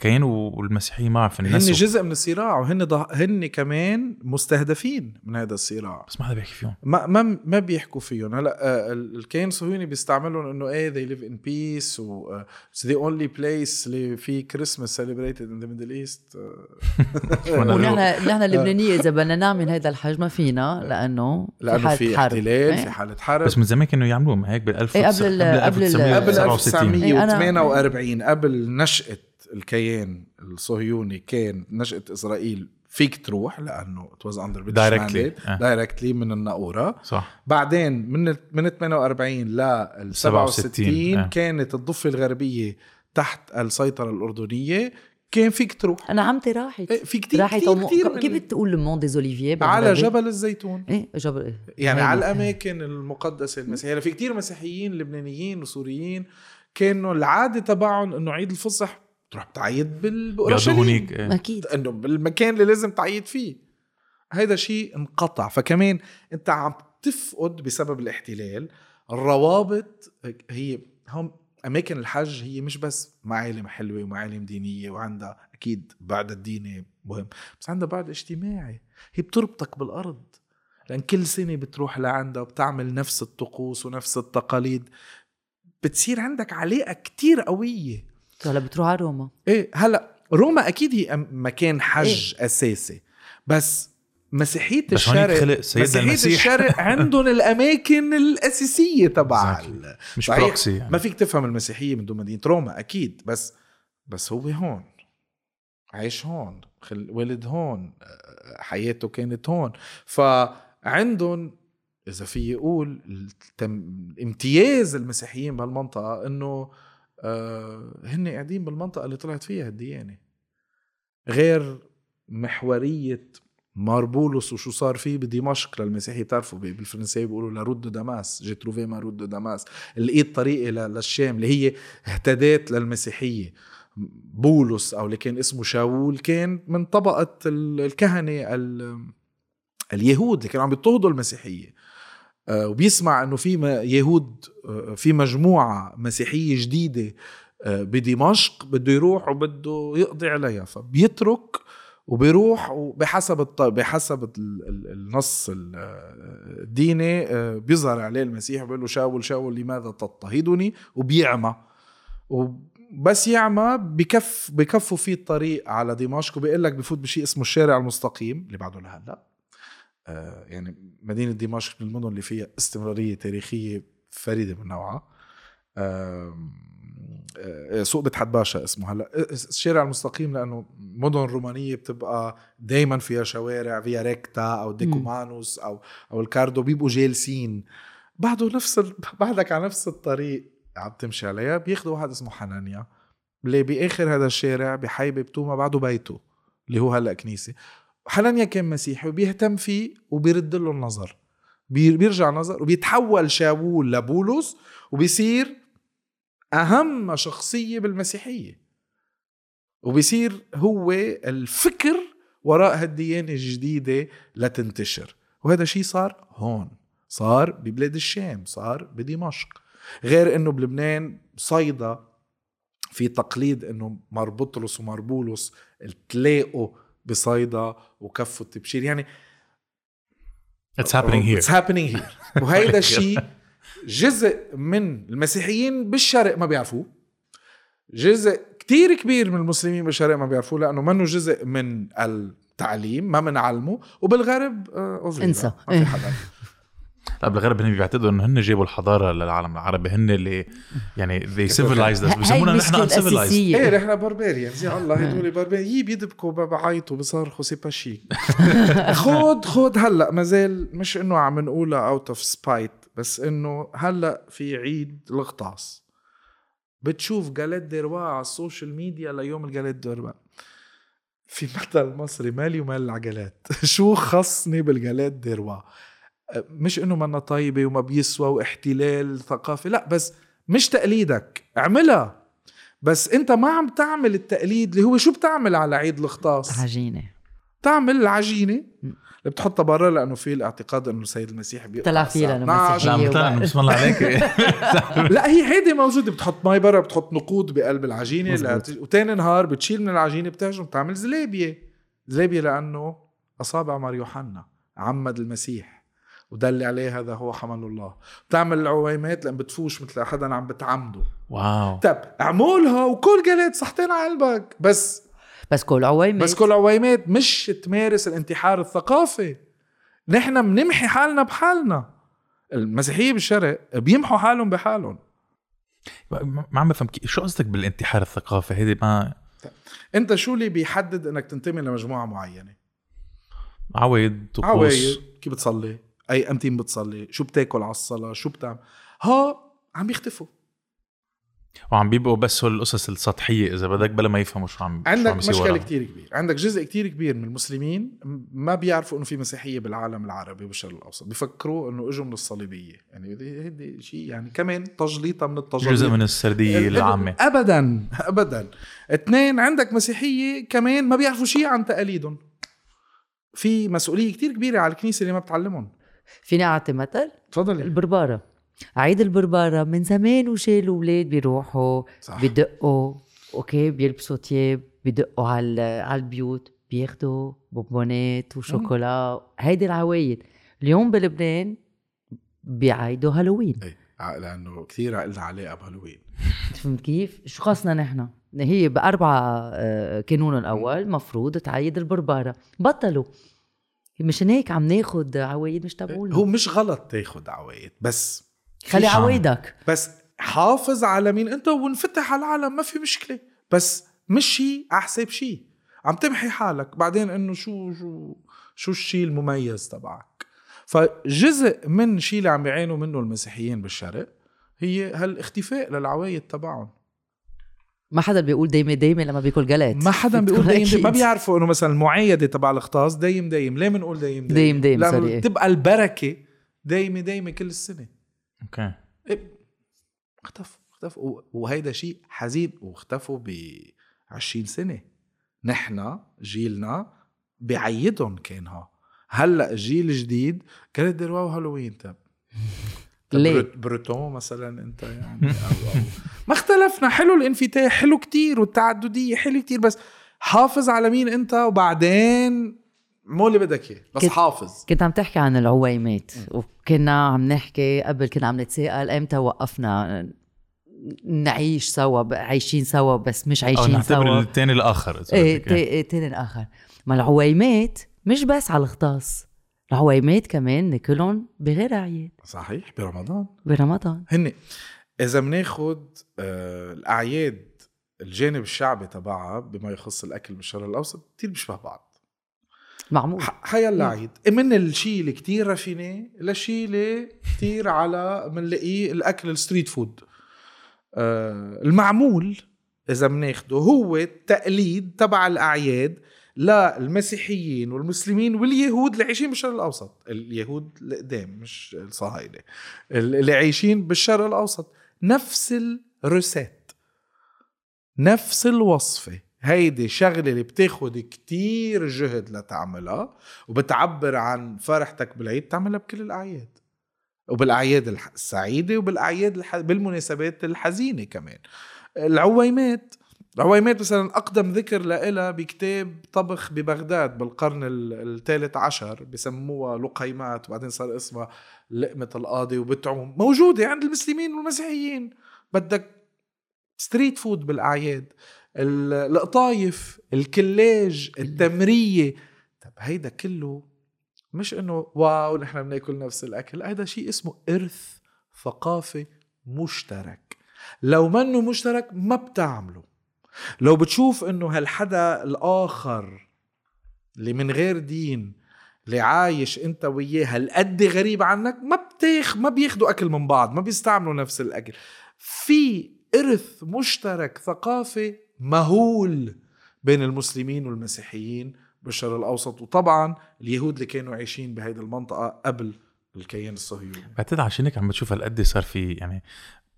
وكيان والمسيحيه ما عارف هن الناس جزء من الصراع وهن ضه... هن كمان مستهدفين من هذا الصراع. بس ما حدا بيحكي فيهم. ما ما ما بيحكوا فيهم. هلأ آه، ال- الكيان الصهيوني بيستعملهم إنه إيه they live in peace و آه، it's the only place اللي في كريسماس celebrated in the middle east. آه، (laughs) وأنا ونحن نحن اللبنانية إذا بدنا نعمل هذا الحج ما فينا لأنه لأنه حالة في حرب. احتلال إيه. في حالة حرب. بس من زمان كانوا يعملوه ما هيك بال 1000 إيه، قبل قبل ال- قبل 1967 إيه، 1948 قبل نشأة الكيان الصهيوني كان نشأة إسرائيل فيك تروح لأنه it was under British Directly. mandate آه. directly من الناقورة صح بعدين من من 48 لل 67 آه. كانت الضفة الغربية تحت السيطرة الأردنية كان فيك تروح أنا عمتي راحت إيه، في كتير راحت كتير, كتير كيف بتقول ال mont des Oliviers على؟ جبل الزيتون إيه جبل يعني هيدي. على الأماكن المقدسة المسيحية في كتير مسيحيين لبنانيين وسوريين كانوا العادة تبعهم إنه عيد الفصح تروح بتعيد باورشليم هونيك إيه. أكيد. إنه بالمكان اللي لازم تعيد فيه. هيدا شيء انقطع. فكمان أنت عم تفقد بسبب الاحتلال الروابط هي هم أماكن الحج هي مش بس معالم حلوة ومعالم دينية وعندها أكيد بعد الديني مهم بس عندها بعد اجتماعي. هي بتربطك بالأرض. لأن كل سنة بتروح لعندها وبتعمل نفس الطقوس ونفس التقاليد. بتصير عندك علاقة كتير قوية. هلا بتروح على روما. إيه هلا روما أكيد هي مكان حج إيه؟ أساسي. بس مسيحية بس الشرق خلق سيدنا مسيحية المسيح. الشرق (laughs) عندهم الأماكن الأساسية تبع مش صحيح، بروكسي يعني. ما فيك تفهم المسيحية من دون مدينة روما أكيد. بس بس هو هون. عايش هون. خل ولد هون. أه، حياته كانت هون. فعندهم إذا في يقول التم... امتياز المسيحيين بهالمنطقة إنه آه هن قاعدين بالمنطقة اللي طلعت فيها الديانة. غير محورية ماربولوس وشو صار فيه بدمشق للمسيحي بتعرفوا ب- بالفرنسيه بيقولوا la route de Damas j'ai trouvé ma route de Damas لقيت طريقي للشام اللي هي اهتديت للمسيحية. بولس أو اللي كان اسمه شاول كان من طبقة ال- الكهنة ال- اليهود اللي كانوا عم يضطهدوا المسيحية. آه، وبيسمع إنه في يهود آه، في مجموعة مسيحية جديدة آه، بدمشق بده يروح وبده يقضي عليها. فبيترك وبيروح وبحسب. بحسب ال- ال- النص ال- الديني آه، بيظهر عليه المسيح بيقول له شاول شاول لماذا تضطهدني؟ وبيعمى. وبس يعمى بكف بكفوا فيه الطريق على دمشق وبيقول لك بفوت بشيء اسمه الشارع المستقيم اللي بعده لهلأ. آه، يعني مدينة دمشق من المدن اللي فيها استمرارية تاريخية فريدة من نوعها. آه، سوق مدحت باشا اسمه. هلا الشارع المستقيم لأنه مدن رومانية بتبقى دائما فيها شوارع Via Recta أو Decumanus أو أو ال Cardo بيبقوا جالسين. بعده نفس ال... (laughs) بعدك على نفس الطريق عم تمشي عليها بياخذوا واحد اسمه حنانيا اللي بآخر هذا الشارع بحي باب توما بعده بيته اللي هو هلا كنيسة. حنانيا كان مسيحي وبيهتم فيه وبيرد له النظر. بي- بيرجع نظر وبيتحول شاول لبولس وبيصير أهم شخصية بالمسيحية. وبيصير هو الفكر وراء هالديانة الجديدة لتنتشر. وهذا شيء صار هون صار ببلاد الشام صار بدمشق. غير إنه بلبنان صيدا في تقليد إنه مار بطرس ومار بولس تلاقوا بصيدا وكفوا التبشير يعني It's happening here. It's happening here. (laughs) وهيدا الشيء جزء من المسيحيين بالشرق ما بيعرفوه. جزء كتير كبير من المسلمين بالشرق ما بيعرفوه لأنه منه جزء من التعليم ما بنعلمه وبالغرب آه،. إنسى. ما في حدا. (laughs) لا بالغرب هن بيعتقدوا إنه هن جابوا الحضارة للعالم العربي. هن اللي يعني they (laughs) civilized us. هاي بيسمونا نحن uncivilized. الاساسيه إيه نحن barbarians يا الله هدول barbarians بيدبكوا بعيطوا بصرخوا c'est pas chic (laughs) خود خود هلأ ما زال مش إنه عم نقولها out of spite بس إنه هلأ في عيد الغطاس. بتشوف galette des rois على السوشيال ميديا ليوم ال galette des rois في مثل مصري مالي ومال ال galette (laughs) شو خصني بال galette des rois مش إنه منا طيبة وما بيسوى واحتلال ثقافي لا بس مش تقليدك اعملها. بس أنت ما عم تعمل التقليد اللي هو شو بتعمل على عيد الغطاس عجينة. تعمل العجينة. اللي بتحطها برا لأنه في الاعتقاد إنه السيد المسيح بيقطع طلع فيه الساعة لأنه 12. لا مسيحية مقتنع وبقى. بسم الله عليك. (laughs) (laughs) لا هي هيدي موجودة بتحط مي برا بتحط نقود بقلب العجينة. وتاني نهار بتشيل من العجينة بتعجن بتعمل زلابية. زلابية لأنه اصابع مار يوحنا عمد المسيح. ودل عليه هذا هو حمل الله. بتعمل العويمات لأن بتفوش مثل حدا عم بتعمده. واو. طب اعملها وكل جلاد صحتين على قلبك. بس. بس كل عويمة بس كل عويمات مش تمارس الانتحار الثقافي. نحن بنمحي حالنا بحالنا. المسيحية بالشرق بيمحوا حالهم بحالهم. ما عم بفهم كي- شو قصدك بالانتحار الثقافي؟ هيدي ما أنت شو اللي بيحدد إنك تنتمي لمجموعة معينة؟ عوايد طقوس. عوايد كيف بتصلي؟ أي أمتين بتصلي شو بتاكل على الصلاة شو بتعمل؟ ها عم يختفوا. وعم بيبقوا بس هول القصص السطحية إذا بدك بلا ما يفهموا شو عم شو عندك عم يصير مشكله. كتير كبير عندك جزء كتير كبير من المسلمين ما بيعرفوا إنه في مسيحية بالعالم العربي والشرق الأوسط. بيفكروا إنه إجوا من الصليبية. يعني هيدي- هيدي شيء يعني كمان تجليطة من التجليط. جزء من السردية العامة. ابدا ابدا. اثنين عندك مسيحية كمان ما بيعرفوا شيء عن تقاليدهم. في مسؤولية كتير كبيرة على الكنيسة اللي ما بتعلمهم. فيني اعطي مثل تفضلي. البربارة. عيد البربارة من زمان وشالوا أولاد بيروحوا صح. بدقوا okay بيلبسوا ثياب بدقوا على على البيوت بياخدوا بونبونات وشوكولا. هيدي العوايد. اليوم بلبنان بيعيدوا هالوين. إيه لأنه كثير لنا علاقة بهالوين. فهمت كيف؟ شو خاصنا نحن؟ هي بأربعة آه، كانون الأول مفروض تعيد البربارة. بطلوا. مشان هيك عم ناخد عوايد مش تبعولنا. هو مش غلط تاخد عوايد بس خلي. عوايدك. بس حافظ على مين انت وانفتح على العالم ما في مشكلة. بس مش شيء حساب شيء. عم تمحي حالك بعدين إنه شو شو شو الشيء المميز تبعك. فجزء من شيء اللي عم بيعانوا منه المسيحيين بالشرق هي هالاختفاء للعوايد تبعهم. ما حدا بيقول دايما دايما لما بياكل galette ما حدا (laughs) بيقول دايم, دايم ما. بيعرفوا إنه مثلا المعايده تبع الغطاس دايم دايم. ليه بنقول دايم دايم؟ دايم دايم، لأنه سوري. تبقى البركة دايمه دايمة كل السنة. okay. إيه، اختفوا اختفوا. وهيدا شيء حزين. واختفوا ب 20 سنة. نحن جيلنا بعيدهم كان ها هلأ الجيل الجديد كانت درواه هالوين طب طب (laughs) ليه؟ بروت- بروتون مثلا أنت يعني أو أو ما اختلفنا. حلو الانفتاح حلو كتير والتعددية حلو كتير بس حافظ على مين انت؟ وبعدين مو اللي بدك اياه بس كنت- حافظ. كنت عم تحكي عن العويمات وكنا عم نحكي قبل كنا عم نتساءل إمتى وقفنا نعيش سوا عايشين سوا بس مش أو عايشين نعتبر سوا. الثاني الآخر إذا إيه بدك تا- إيه. إيه، تاني الآخر. ما العويمات مش بس على الغطاس العويمات كمان ناكلهم بغير اعياد صحيح برمضان. برمضان. هن إذا بناخد آه الأعياد الجانب الشعبي تبعها بما يخص الأكل بالشرق الأوسط كثير بيشبه بعض. معمول ح- حيلا عيد. من الشيء اللي كتير رافينيه لشيء اللي كتير على بنلاقيه الأكل ال street food. آه المعمول إذا بناخده هو التقليد تبع الأعياد للمسيحيين والمسلمين واليهود اللي عايشين بالشرق الأوسط. اليهود القدام مش الصهاينة. اللي عايشين بالشرق الأوسط. نفس ال recette نفس الوصفة. هيدي شغلة اللي بتاخد كتير جهد لتعملها وبتعبر عن فرحتك بالعيد تعملها بكل الأعياد. وبالأعياد السعيدة وبالأعياد الح... بالمناسبات الحزينة كمان. العويمات العويمات مثلا أقدم ذكر لها بكتاب طبخ ببغداد بالقرن ال- الثالث عشر بسموها لقيمات وبعدين صار اسمها لقمة القاضي وبتعوم موجودة عند المسلمين والمسيحيين. بدك street food بالأعياد. ال- القطايف الكلاج التمرية. طب هيدا كله مش إنه واو نحن بناكل نفس الأكل. هذا شيء اسمه إرث ثقافي مشترك. لو منه مشترك ما بتعمله. لو بتشوف إنه هالحدا الآخر اللي من غير دين اللي عايش أنت وياه هالقد غريب عنك ما بتاخ ما بياخدوا أكل من بعض ما بيستعملوا نفس الأكل. في إرث مشترك ثقافي مهول بين المسلمين والمسيحيين بالشرق الأوسط. وطبعا اليهود اللي كانوا عايشين بهيدي المنطقة قبل الكيان الصهيوني. بعتقد عشان هيك عم بتشوف هالقد صار في يعني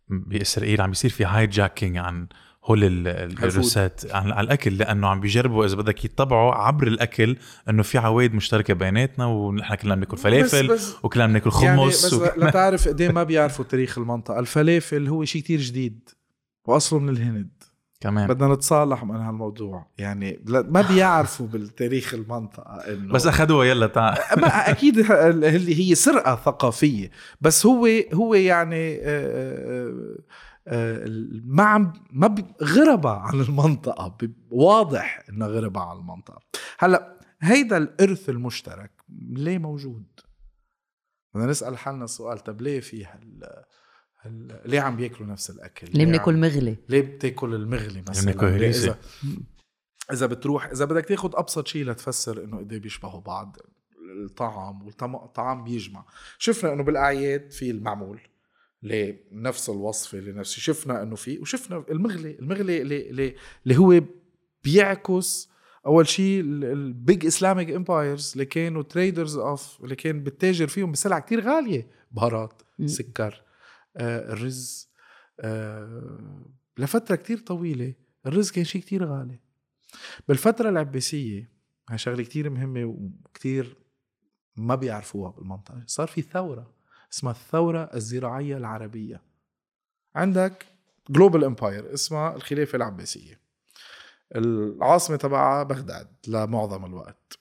بإسرائيل عم بيصير في هاي جاكينج عن هول ال- ال- الروسات عن على الأكل لأنه عم بيجربوا إذا بدك يطبعوا عبر الأكل إنه في عوايد مشتركة بيناتنا ونحن كلنا بناكل فلافل بس بس وكلنا بناكل يعني خمص بس وكلنا- (laughs) لتعرف قد ما بيعرفوا تاريخ المنطقة. الفلافل هو شيء كتير جديد وأصله من الهند. كمان. بدنا نتصالح من هالموضوع. يعني ما بيعرفوا بالتاريخ المنطقة انه بس اخذوها يلا تعال. (laughs) أكيد اللي هي سرقة ثقافية. بس هو هو يعني آه، آه، ما عم ما غربة عن المنطقة واضح إنه غربة عن المنطقة هلأ هيدا الإرث المشترك ليه موجود؟ بدنا نسأل حالنا السؤال طب ليه في هال ليه عم بياكلوا نفس الأكل؟ ليه بناكل مغلي ليه بتاكل المغلي مثلا ليه هريسة. اذا إذا بتروح إذا بدك تاخد أبسط شيء لتفسر إنه قد إيه بيشبهوا بعض الطعام والطعام بيجمع شفنا إنه بالأعياد في المعمول لنفس الوصفه لنفس شفنا إنه في وشفنا المغلي المغلي اللي, اللي, هو بيعكس أول شيء ال big Islamic empires اللي كانوا traders of اللي كان بتتاجر فيهم بسلع كتير غالية. بهارات سكر آه الرز آه لفترة كتير طويلة الرز كان شيء كتير غالي. بالفترة العباسية هاي شغلة كتير مهمة وكتير ما بيعرفوها بالمنطقة. صار في ثورة. اسمها الثورة الزراعية العربية. عندك global empire اسمها الخلافه العباسية. العاصمة تبعها بغداد لمعظم الوقت.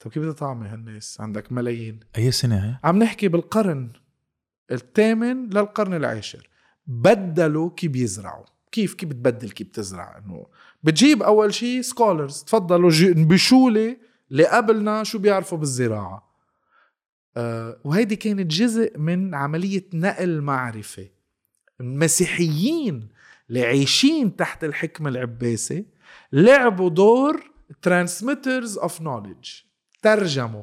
طب كيف بدها تعمل هالناس؟ عندك ملايين. أي سنة هي؟ عم نحكي بالقرن الثامن للقرن العاشر. بدلوا كيف بيزرعوا كيف كيف بتبدل كيف بتزرع إنه؟ بتجيب أول شيء scholars تفضلوا بشو اللي قبلنا شو بيعرفوا بالزراعة. وهيدي كانت جزء من عملية نقل معرفة. المسيحيين اللي عايشين تحت الحكم العباسي لعبوا دور transmitters of knowledge ترجموا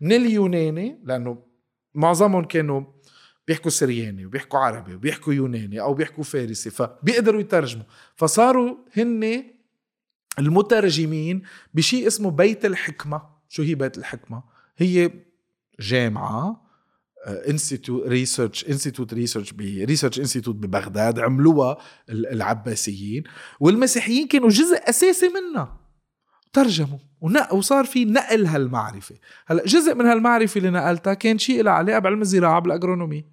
من اليوناني لأنه معظمهم كانوا بيحكوا سرياني وبيحكوا عربي وبيحكوا يوناني أو بيحكوا فارسي فبيقدروا يترجموا. فصاروا هن المترجمين بشيء اسمه بيت الحكمة. شو هي بيت الحكمة؟ هي جامعة institute research institute research ب research institute ببغداد عملوها العباسيين والمسيحيين كانوا جزء أساسي منها ترجموا وصار في نقل هالمعرفة. هلا جزء من هالمعرفة اللي نقلتها كان شيء لها علاقة بعلم الزراعة بال agronomy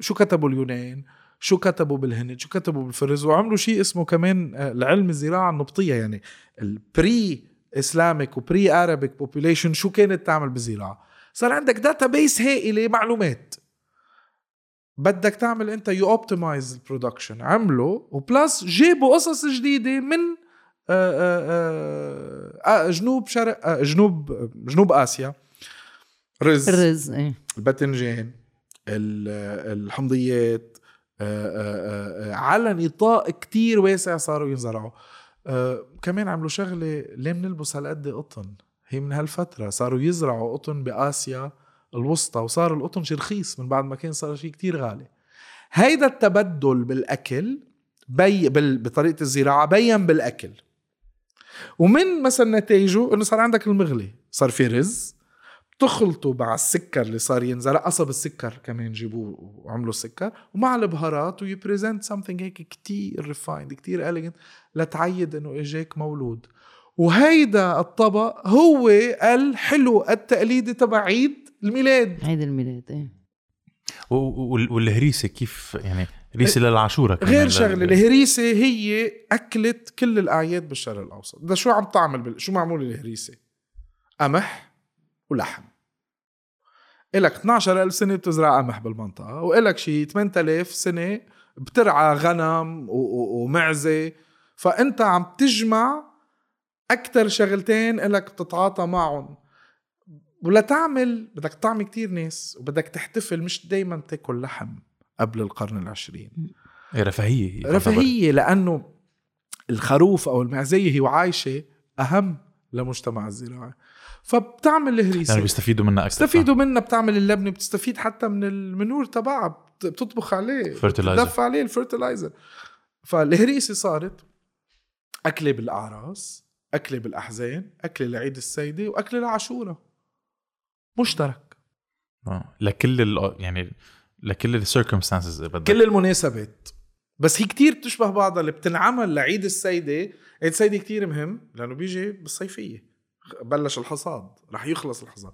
شو كتبوا اليونان؟ شو كتبوا بالهند؟ شو كتبوا بالفرس وعملوا شيء اسمه كمان آه، العلم الزراعة النبطية. يعني ال pre-Islamic و pre-Arabic population شو كانت تعمل بالزراعة؟ صار عندك database هائلة معلومات. بدك تعمل انت you optimize ال production عملوا و plus جابوا قصص جديدة من آآ آآ آآ جنوب شرق جنوب جنوب آسيا. رز. الرز إيه. الباذنجان الحمضيات على نطاق كتير واسع صاروا ينزرعوا. كمان عملوا شغلة ليه بنلبس هالقد قطن؟ هي من هالفترة. صاروا يزرعوا قطن بآسيا الوسطى وصار القطن شي رخيص من بعد ما كان صار شيء كتير غالي. هيدا التبدل بالأكل بي بطريقة الزراعة بين بالأكل. ومن مثلا نتائجه إنه صار عندك المغلي صار في رز تخلطوا مع السكر اللي صار ينزرع قصب السكر كمان جيبوه وعملوا السكر ومع البهارات وي present something هيك كتير refined كتير elegant لتعيد إنه إجاك مولود. وهيدا الطبق هو الحلو التقليدي تبع عيد الميلاد. عيد الميلاد إيه. والهريسة كيف يعني هريسة للعاشورة كمان غير شغله الهريسة هي أكلت كل الأعياد بالشرق الأوسط. ده شو عم تعمل بال... شو معمول الهريسة؟ قمح ولحم. إلك 12000 سنة بتزرع قمح بالمنطقة وإلك شي 8000 سنة بترعى غنم ومعزة. فأنت عم تجمع أكثر شغلتين إلك بتتعاطى معهم. ولا تعمل بدك تطعمي كتير ناس وبدك تحتفل مش دايما تاكل لحم قبل القرن العشرين. رفاهية رفاهية لأنه الخروف أو المعزية هي وعايشة أهم لمجتمع الزراعي فبتعمل الهريسة. يعني بيستفيدوا منها أكثر بيستفيدوا منها بتعمل اللبنة بتستفيد حتى من المنور تبعها بتطبخ عليه بتدفع عليه ال fertilizer فالهريسة صارت أكلة بالأعراس أكلة بالأحزان أكلة لعيد السيدة وأكلة لعاشورة. مشترك. آه. لكل ال يعني لكل ال circumstances كل المناسبات. بس هي كتير بتشبه بعضها اللي بتنعمل لعيد السيدة. عيد السيدة كتير مهم لأنه بيجي بالصيفية. بلش الحصاد رح يخلص الحصاد.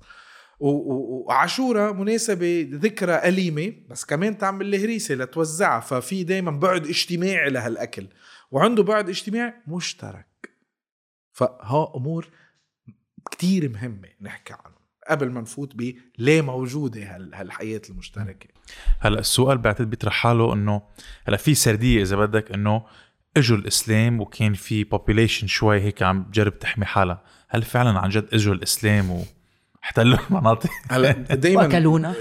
وعاشورة مناسبة ذكرى أليمة. بس كمان تعمل الهريسة لتوزعها. ففي دايما بعد اجتماعي لهالأكل. وعنده بعد اجتماعي مشترك. فها أمور كتير مهمة نحكي عنها قبل ما نفوت ب ليه موجودة هالحياة المشتركة. هلأ السؤال بعتقد بيطرح حاله إنه هلأ في سردية إذا بدك إنه إجوا الإسلام وكان في بوبيليشن شوي هيك عم تجرب تحمي حالها. هل فعلا عن جد إجوا الإسلام احتلوا المناطق. هلا دائما وأكلونا.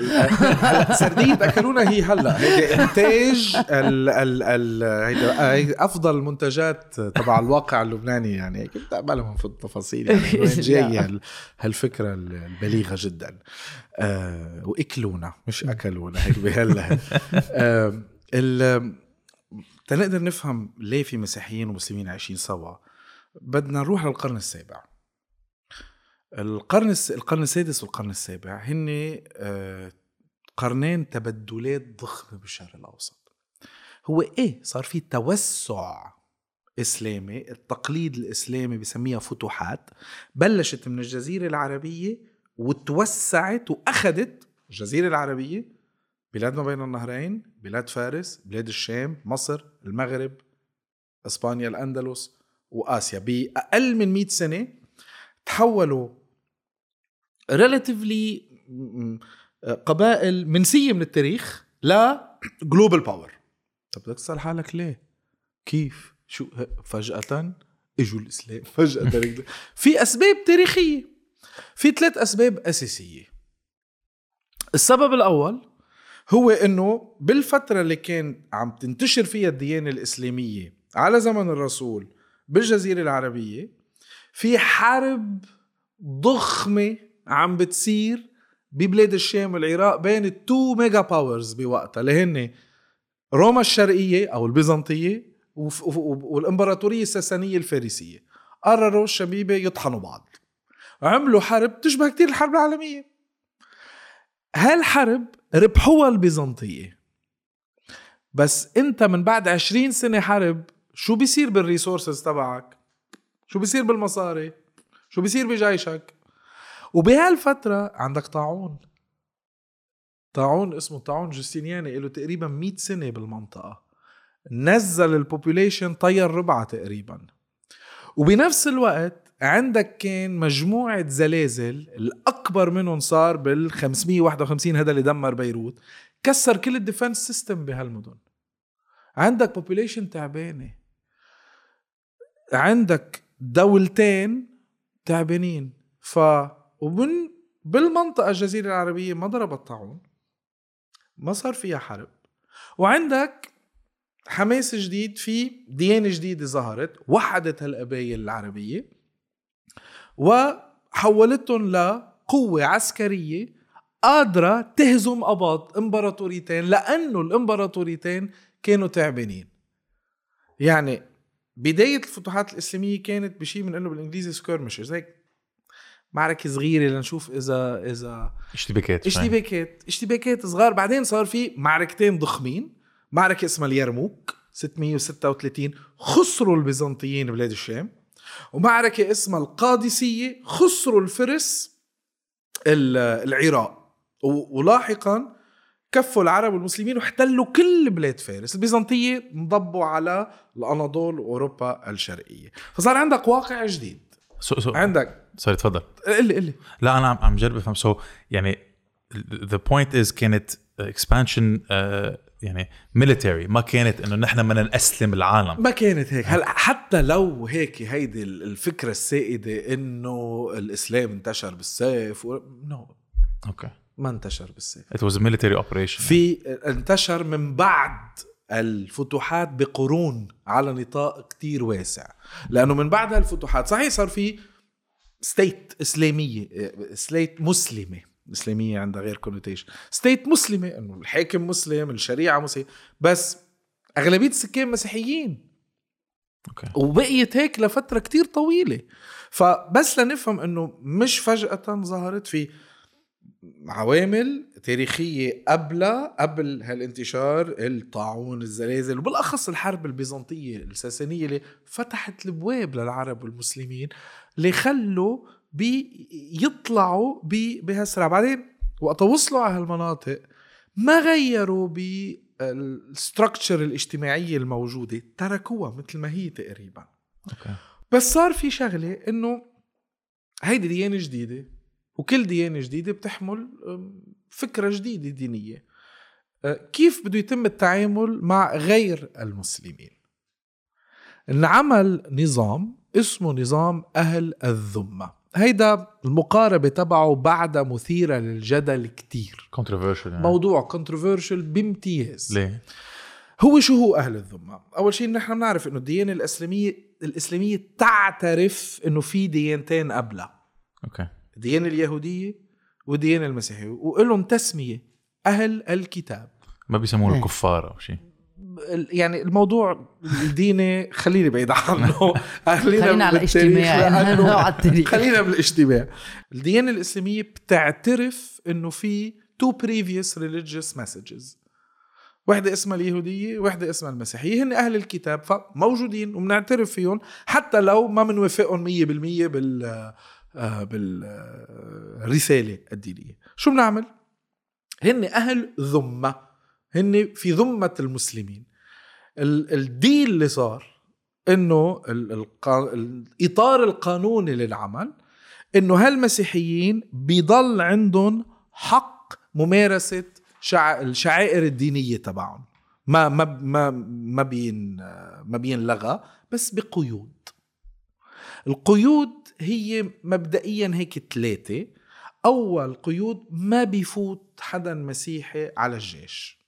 هلا سرديه أكلونا هي هلا. هيدي إنتاج ال ال ال أفضل منتجات تبع الواقع اللبناني يعني. هيك بتقبلهم في التفاصيل يعني (laughs) وين جاي هال- هالفكرة البليغة جدا. آه وأكلونا مش أكلونا هيك بهلا. آه ال تنقدر نفهم ليه في مسيحيين ومسلمين عايشين سوا؟ بدنا نروح للقرن السابع. القرن. القرن السادس والقرن السابع هن آه، قرنين تبدلات ضخمه بالشرق الأوسط هو إيه صار في توسع إسلامي التقليد الإسلامي بسميها فتوحات بلشت من الجزيرة العربية وتوسعت وأخذت الجزيرة العربية بلاد ما بين النهرين بلاد فارس بلاد الشام مصر المغرب إسبانيا الأندلس وآسيا بأقل من 100 سنة تحولوا relatively قبائل منسية من التاريخ ل global power طب بدك تسأل حالك ليه؟ كيف؟ شو فجأة إجوا الإسلام (laughs) فجأة. في أسباب تاريخية في ثلاث أسباب أساسية السبب الأول هو إنه بالفترة اللي كان عم تنتشر فيها الديانة الإسلامية على زمن الرسول بالجزيرة العربية في حرب ضخمة عم بتصير ببلاد الشام والعراق بين ال two mega powers بوقتها اللي هن روما البيزنطية وف- وف- والإمبراطورية الساسانية الفارسية. قرروا الشبيبة يطحنوا بعض. عملوا حرب تشبه كتير الحرب العالمية. هالحرب ربحوها البيزنطية. بس أنت من بعد عشرين سنة حرب شو بيصير بالريسورسز تبعك؟ شو بيصير بالمصاري؟ شو بيصير بجيشك؟ وبهالفترة عندك طاعون. طاعون اسمه طاعون جوستينياني له تقريبا 100 سنة بالمنطقة. نزل ال population طير ربعها تقريبا. وبنفس الوقت عندك كان مجموعة زلازل الأكبر منهم صار بال 551 هذا اللي دمر بيروت كسر كل ال defense system بهالمدن. عندك population تعبانة. عندك دولتين تعبانين. ف ومن بالمنطقة الجزيرة العربية ما ضربت طاعون ما صار فيها حرب. وعندك حماس جديد في ديانة جديدة ظهرت وحدت هالقبائل العربية وحولتهم لقوة عسكرية قادرة تهزم أباط إمبراطوريتين لأنه الإمبراطوريتين كانوا تعبانين. يعني بداية الفتوحات الإسلامية كانت بشيء من إنه بالإنجليزي skirmishes هيك معركة صغيرة لنشوف إذا إذا اشتباكات؟ اشتباكات اشتباكات صغار. بعدين صار في معركتين ضخمين. معركة اسمها اليرموك 636 خسروا البيزنطيين بلاد الشام. ومعركة اسمها القادسية خسروا الفرس ال- العراق. ولاحقا كفوا العرب والمسلمين واحتلوا كل بلاد فارس. البيزنطية انضبوا على الأناضول وأوروبا الشرقية. فصار عندك واقع جديد. so so عندك. sorry تفضل. قلي قلي لا أنا عم عم جرب أفهم. so يعني the point is كانت expansion يعني military ما كانت إنه نحن بدنا نسلم العالم. ما كانت هيك. هلا حتى لو هيك هيدي الفكرة السائدة إنه الإسلام انتشر بالسيف و... no okay ما انتشر بالسيف. it was military operation في انتشر من بعد الفتوحات بقرون على نطاق كتير واسع. لأنه من بعد هالفتوحات صحيح صار في state إسلامية state مسلمة إسلامية عندها غير connotation state مسلمة إنه الحاكم مسلم الشريعة مسلم بس أغلبية السكان مسيحيين. okay. وبقيت هيك لفترة كتير طويلة. فبس لنفهم إنه مش فجأة ظهرت في عوامل تاريخية قبلها قبل هالانتشار الطاعون الزلازل وبالأخص الحرب البيزنطية الساسانية اللي فتحت الابواب للعرب والمسلمين اللي خلوا بيطلعوا بهالسرعه بعدين وقت وصلوا على هالمناطق ما غيروا بال structure الاجتماعية الموجودة تركوها مثل ما هي تقريبا. okay. بس صار في شغلة إنه هيدي ديانة جديدة وكل ديانة جديدة بتحمل فكرة جديدة دينية. أه، كيف بده يتم التعامل مع غير المسلمين؟ انعمل نظام اسمه نظام أهل الذمة. هيدا المقاربة تبعه بعدها مثيرة للجدل كتير. controversial يعني. موضوع controversial بامتياز. ليه؟ هو شو هو أهل الذمة؟ أول شيء نحن بنعرف إنه الديانة الإسلامية الإسلامية تعترف إنه في ديانتين قبلها. أوكي الديانه اليهودية والديانه المسيحية. ولهم تسمية أهل الكتاب. ما بيسموه إيه. الكفار أو شيء. يعني الموضوع الديني خليني بعيد عنه. (laughs) خلينا على بالتاريخ اجتماع لأنه- (laughs) على التاريخ خلينا بالإجتماع. الديانة الإسلامية بتعترف إنه في two previous religious messages. وحدة اسمها اليهودية وحدة اسمها المسيحية. هن أهل الكتاب فموجودين وبنعترف فيهم حتى لو ما بنوافقهم مية بالمية بال آه، بالرسالة الدينية. شو بنعمل؟ هن أهل ذمة. هن في ذمة المسلمين. ال- الديل اللي صار إنه الإطار القانوني للعمل إنه هالمسيحيين بيضل عندهم حق ممارسة شع... الشعائر الدينية تبعهم. ما ما ما ما بين ما بينلغى بس بقيود. القيود هي مبدئيا هيك ثلاثة أول قيود ما بيفوت حدا مسيحي على الجيش.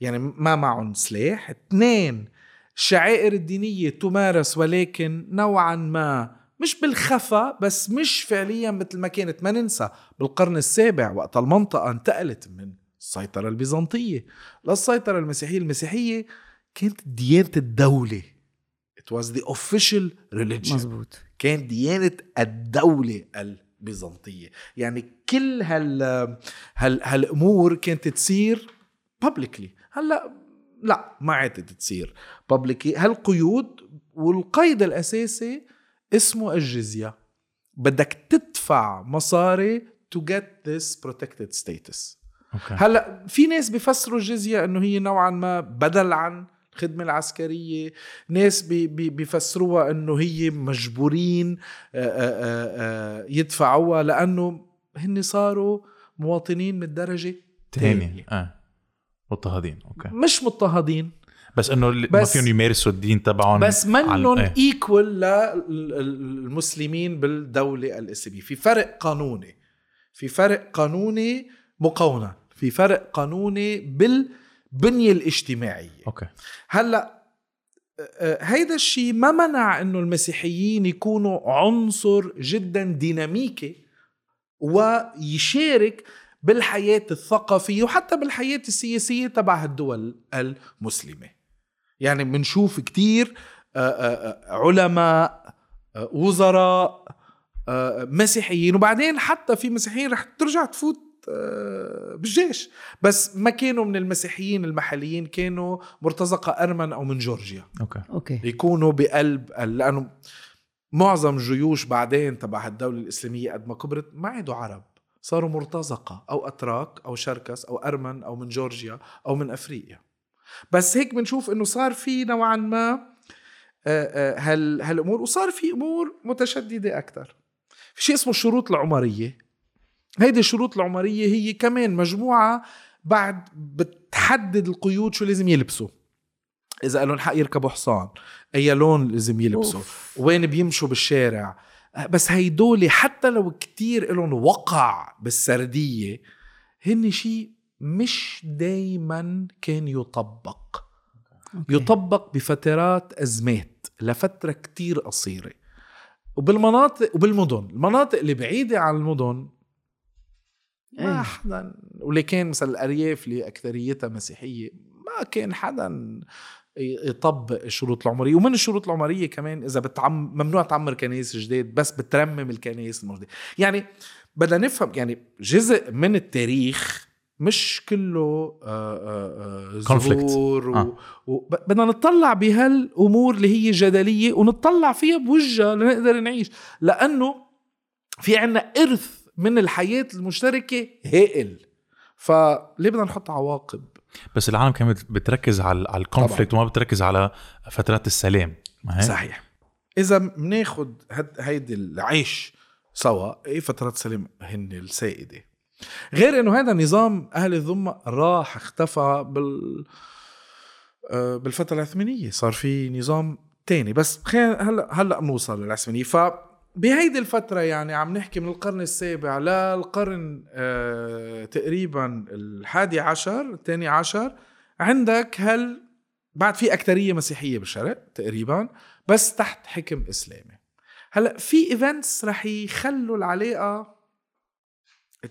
يعني ما معهم سلاح. اثنين الشعائر الدينية تمارس ولكن نوعا ما مش بالخفا بس مش فعليا مثل ما كانت. ما ننسى بالقرن السابع وقت المنطقة انتقلت من السيطرة البيزنطية للسيطرة المسيحية. المسيحية كانت ديانة الدولة. It was the official religion. مزبوط كانت ديانة الدولة البيزنطية. يعني كل هال هال هالأمور كانت تصير publicly. هلأ لا ما عادت تصير publicly. هالقيود والقيد الأساسي اسمه الجزية. بدك تدفع مصاري to get this protected status. okay. هلأ في ناس بيفسروا الجزية إنه هي نوعا ما بدل عن الخدمة العسكرية. ناس بي بي بيفسروها إنه هي مجبورين آه، آه، آه، يدفعوها لأنه هن صاروا مواطنين من الدرجة الثانية آه. مضطهدين. okay. مش مضطهدين. بس إنه ما فيهم يمارسوا الدين تبعهم بس منهم. equal للمسلمين بالدولة الإسلامية. في فرق قانوني. في فرق قانوني مقونن في فرق قانوني بالبنية الاجتماعية. أوكي. هلأ آه، هيدا الشيء ما منع إنه المسيحيين يكونوا عنصر جدا ديناميكي ويشارك بالحياة الثقافية وحتى بالحياة السياسية تبع الدول المسلمة. يعني بنشوف كتير آه، آه، آه، علماء آه، وزراء آه، مسيحيين وبعدين حتى في مسيحيين رح ترجع تفوت آه، بالجيش. بس ما كانوا من المسيحيين المحليين كانوا مرتزقة أرمن أو من جورجيا. أوكي. أوكي. يكونوا بقلب لأنه معظم الجيوش بعدين تبع الدولة الإسلامية قد ما كبرت ما عادوا عرب. صاروا مرتزقة أو أتراك أو شركس أو أرمن أو من جورجيا أو من أفريقيا. بس هيك بنشوف إنه صار في نوعا ما آه، آه، هال هالأمور وصار في أمور متشددة أكثر في شيء اسمه الشروط العمرية. هيدي الشروط العمرية هي كمان مجموعة بعد بتحدد القيود شو لازم يلبسوا. إذا لهم حق يركبوا حصان أي لون لازم يلبسوا. أوف. وين بيمشوا بالشارع. بس هيدول حتى لو كتير لهم وقع بالسردية هن شيء مش دايما كان يطبق. أوكي. يطبق بفترات أزمات لفترة كتير قصيرة. وبالمناطق وبالمدن المناطق اللي بعيدة عن المدن ما إيه. حدا واللي كان مثلا الأرياف اللي أكثريتها مسيحية ما كان حدا يطبق الشروط العمرية ومن الشروط العمرية كمان إذا بتعم ممنوع تعمر كنايس جداد بس بترمم الكنايس الموجودة يعني بدنا نفهم يعني جزء من التاريخ مش كله آه، آه، آه،. زهور و... آه. و... بدنا نطلع بهالأمور اللي هي جدلية ونطلع فيها بوجهها لنقدر نعيش لأنه في عنا إرث من الحياة المشتركة هائل. فليه بدنا نحط عواقب. بس العالم كانت بتركز على على الكونفليكت وما بتركز على فترات السلام. ما هيك؟ صحيح. إذا بناخد هيدي العيش سوا إيه فترات سلام هن السائدة؟ غير إنه هذا نظام أهل الذمة راح اختفى بال آه، بالفترة العثمانية. صار في نظام تاني. بس خلينا هلا هلا بنوصل للعثمانية. ف بهيدي الفترة يعني عم نحكي من القرن السابع للقرن آه تقريبا الحادي عشر الثاني عشر عندك هل بعد في أكترية مسيحية بالشرق تقريبا بس تحت حكم إسلامي. هلأ في events رح يخلوا العلاقة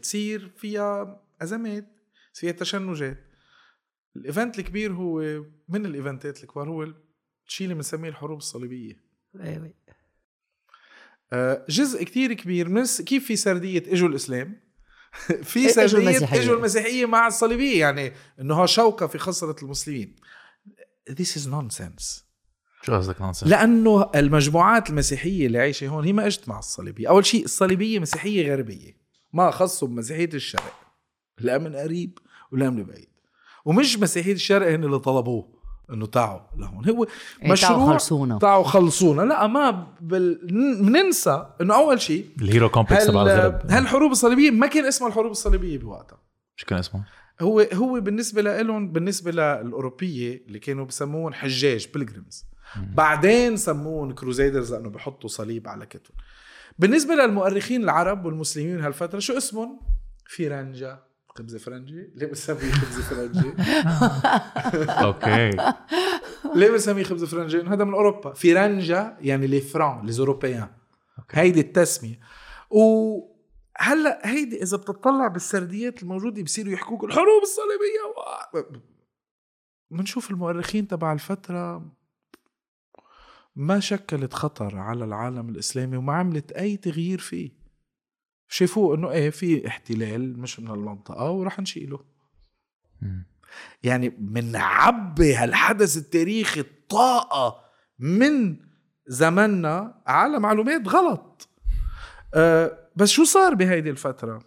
تصير فيها أزمات فيها تشنجات. ال event الكبير هو من ال event ات الكبار؟ هو الشيء اللي بنسميه الحروب الصليبية. أيوه جزء كتير كبير من كيف في سردية إجوا الإسلام؟ (laughs) في إجوا سردية المسيحية. إجوا المسيحية. مع الصليبية يعني إنه ها شوكة في خسرة المسلمين. This is nonsense. شو قصدك نانسي؟ لأنه المجموعات المسيحية اللي عايشة هون هي ما اجت مع الصليبية. أول شيء الصليبية مسيحية غربية ما خصوا بمسيحية الشرق لا من قريب ولا من بعيد. ومش مسيحية الشرق هن اللي طلبوه. إنه تعوا لهون. هو تعوا مشروع خلصونا. تعوا خلصونا. لا ما بال... بننسى إنه أول شيء ال hero complex تبع هل... الغرب. هالحروب الصليبية ما كان اسمها الحروب الصليبية بوقتها. شو كان اسمه؟ هو هو بالنسبة لهم بالنسبة للأوروبية اللي كانوا بسموهم حجاج pilgrims بعدين سموهم crusaders لأنه بحطوا صليب على كتفهم بالنسبة للمؤرخين العرب والمسلمين هالفترة شو اسمهم فرنجة خبز فرنجي؟ ليه بنسميه خبز فرنجي؟ (laughs) أوكي. ليه بنسميه خبز فرنجي؟ إنه هذا من أوروبا. فرنجة يعني لي فران لي اوروبيان هيدي التسمية. وهلا هيدي إذا بتطلع بالسرديات الموجودة بصيروا يحكوك الحروب الصليبية. بنشوف المؤرخين تبع الفترة ما شكلت خطر على العالم الإسلامي وما عملت أي تغيير فيه. شافوه إنه إيه في احتلال مش من المنطقة وراح نشيله. يعني بنعبي هالحدث التاريخي الطاقة من زمننا على معلومات غلط. أه بس شو صار بهيدي الفترة؟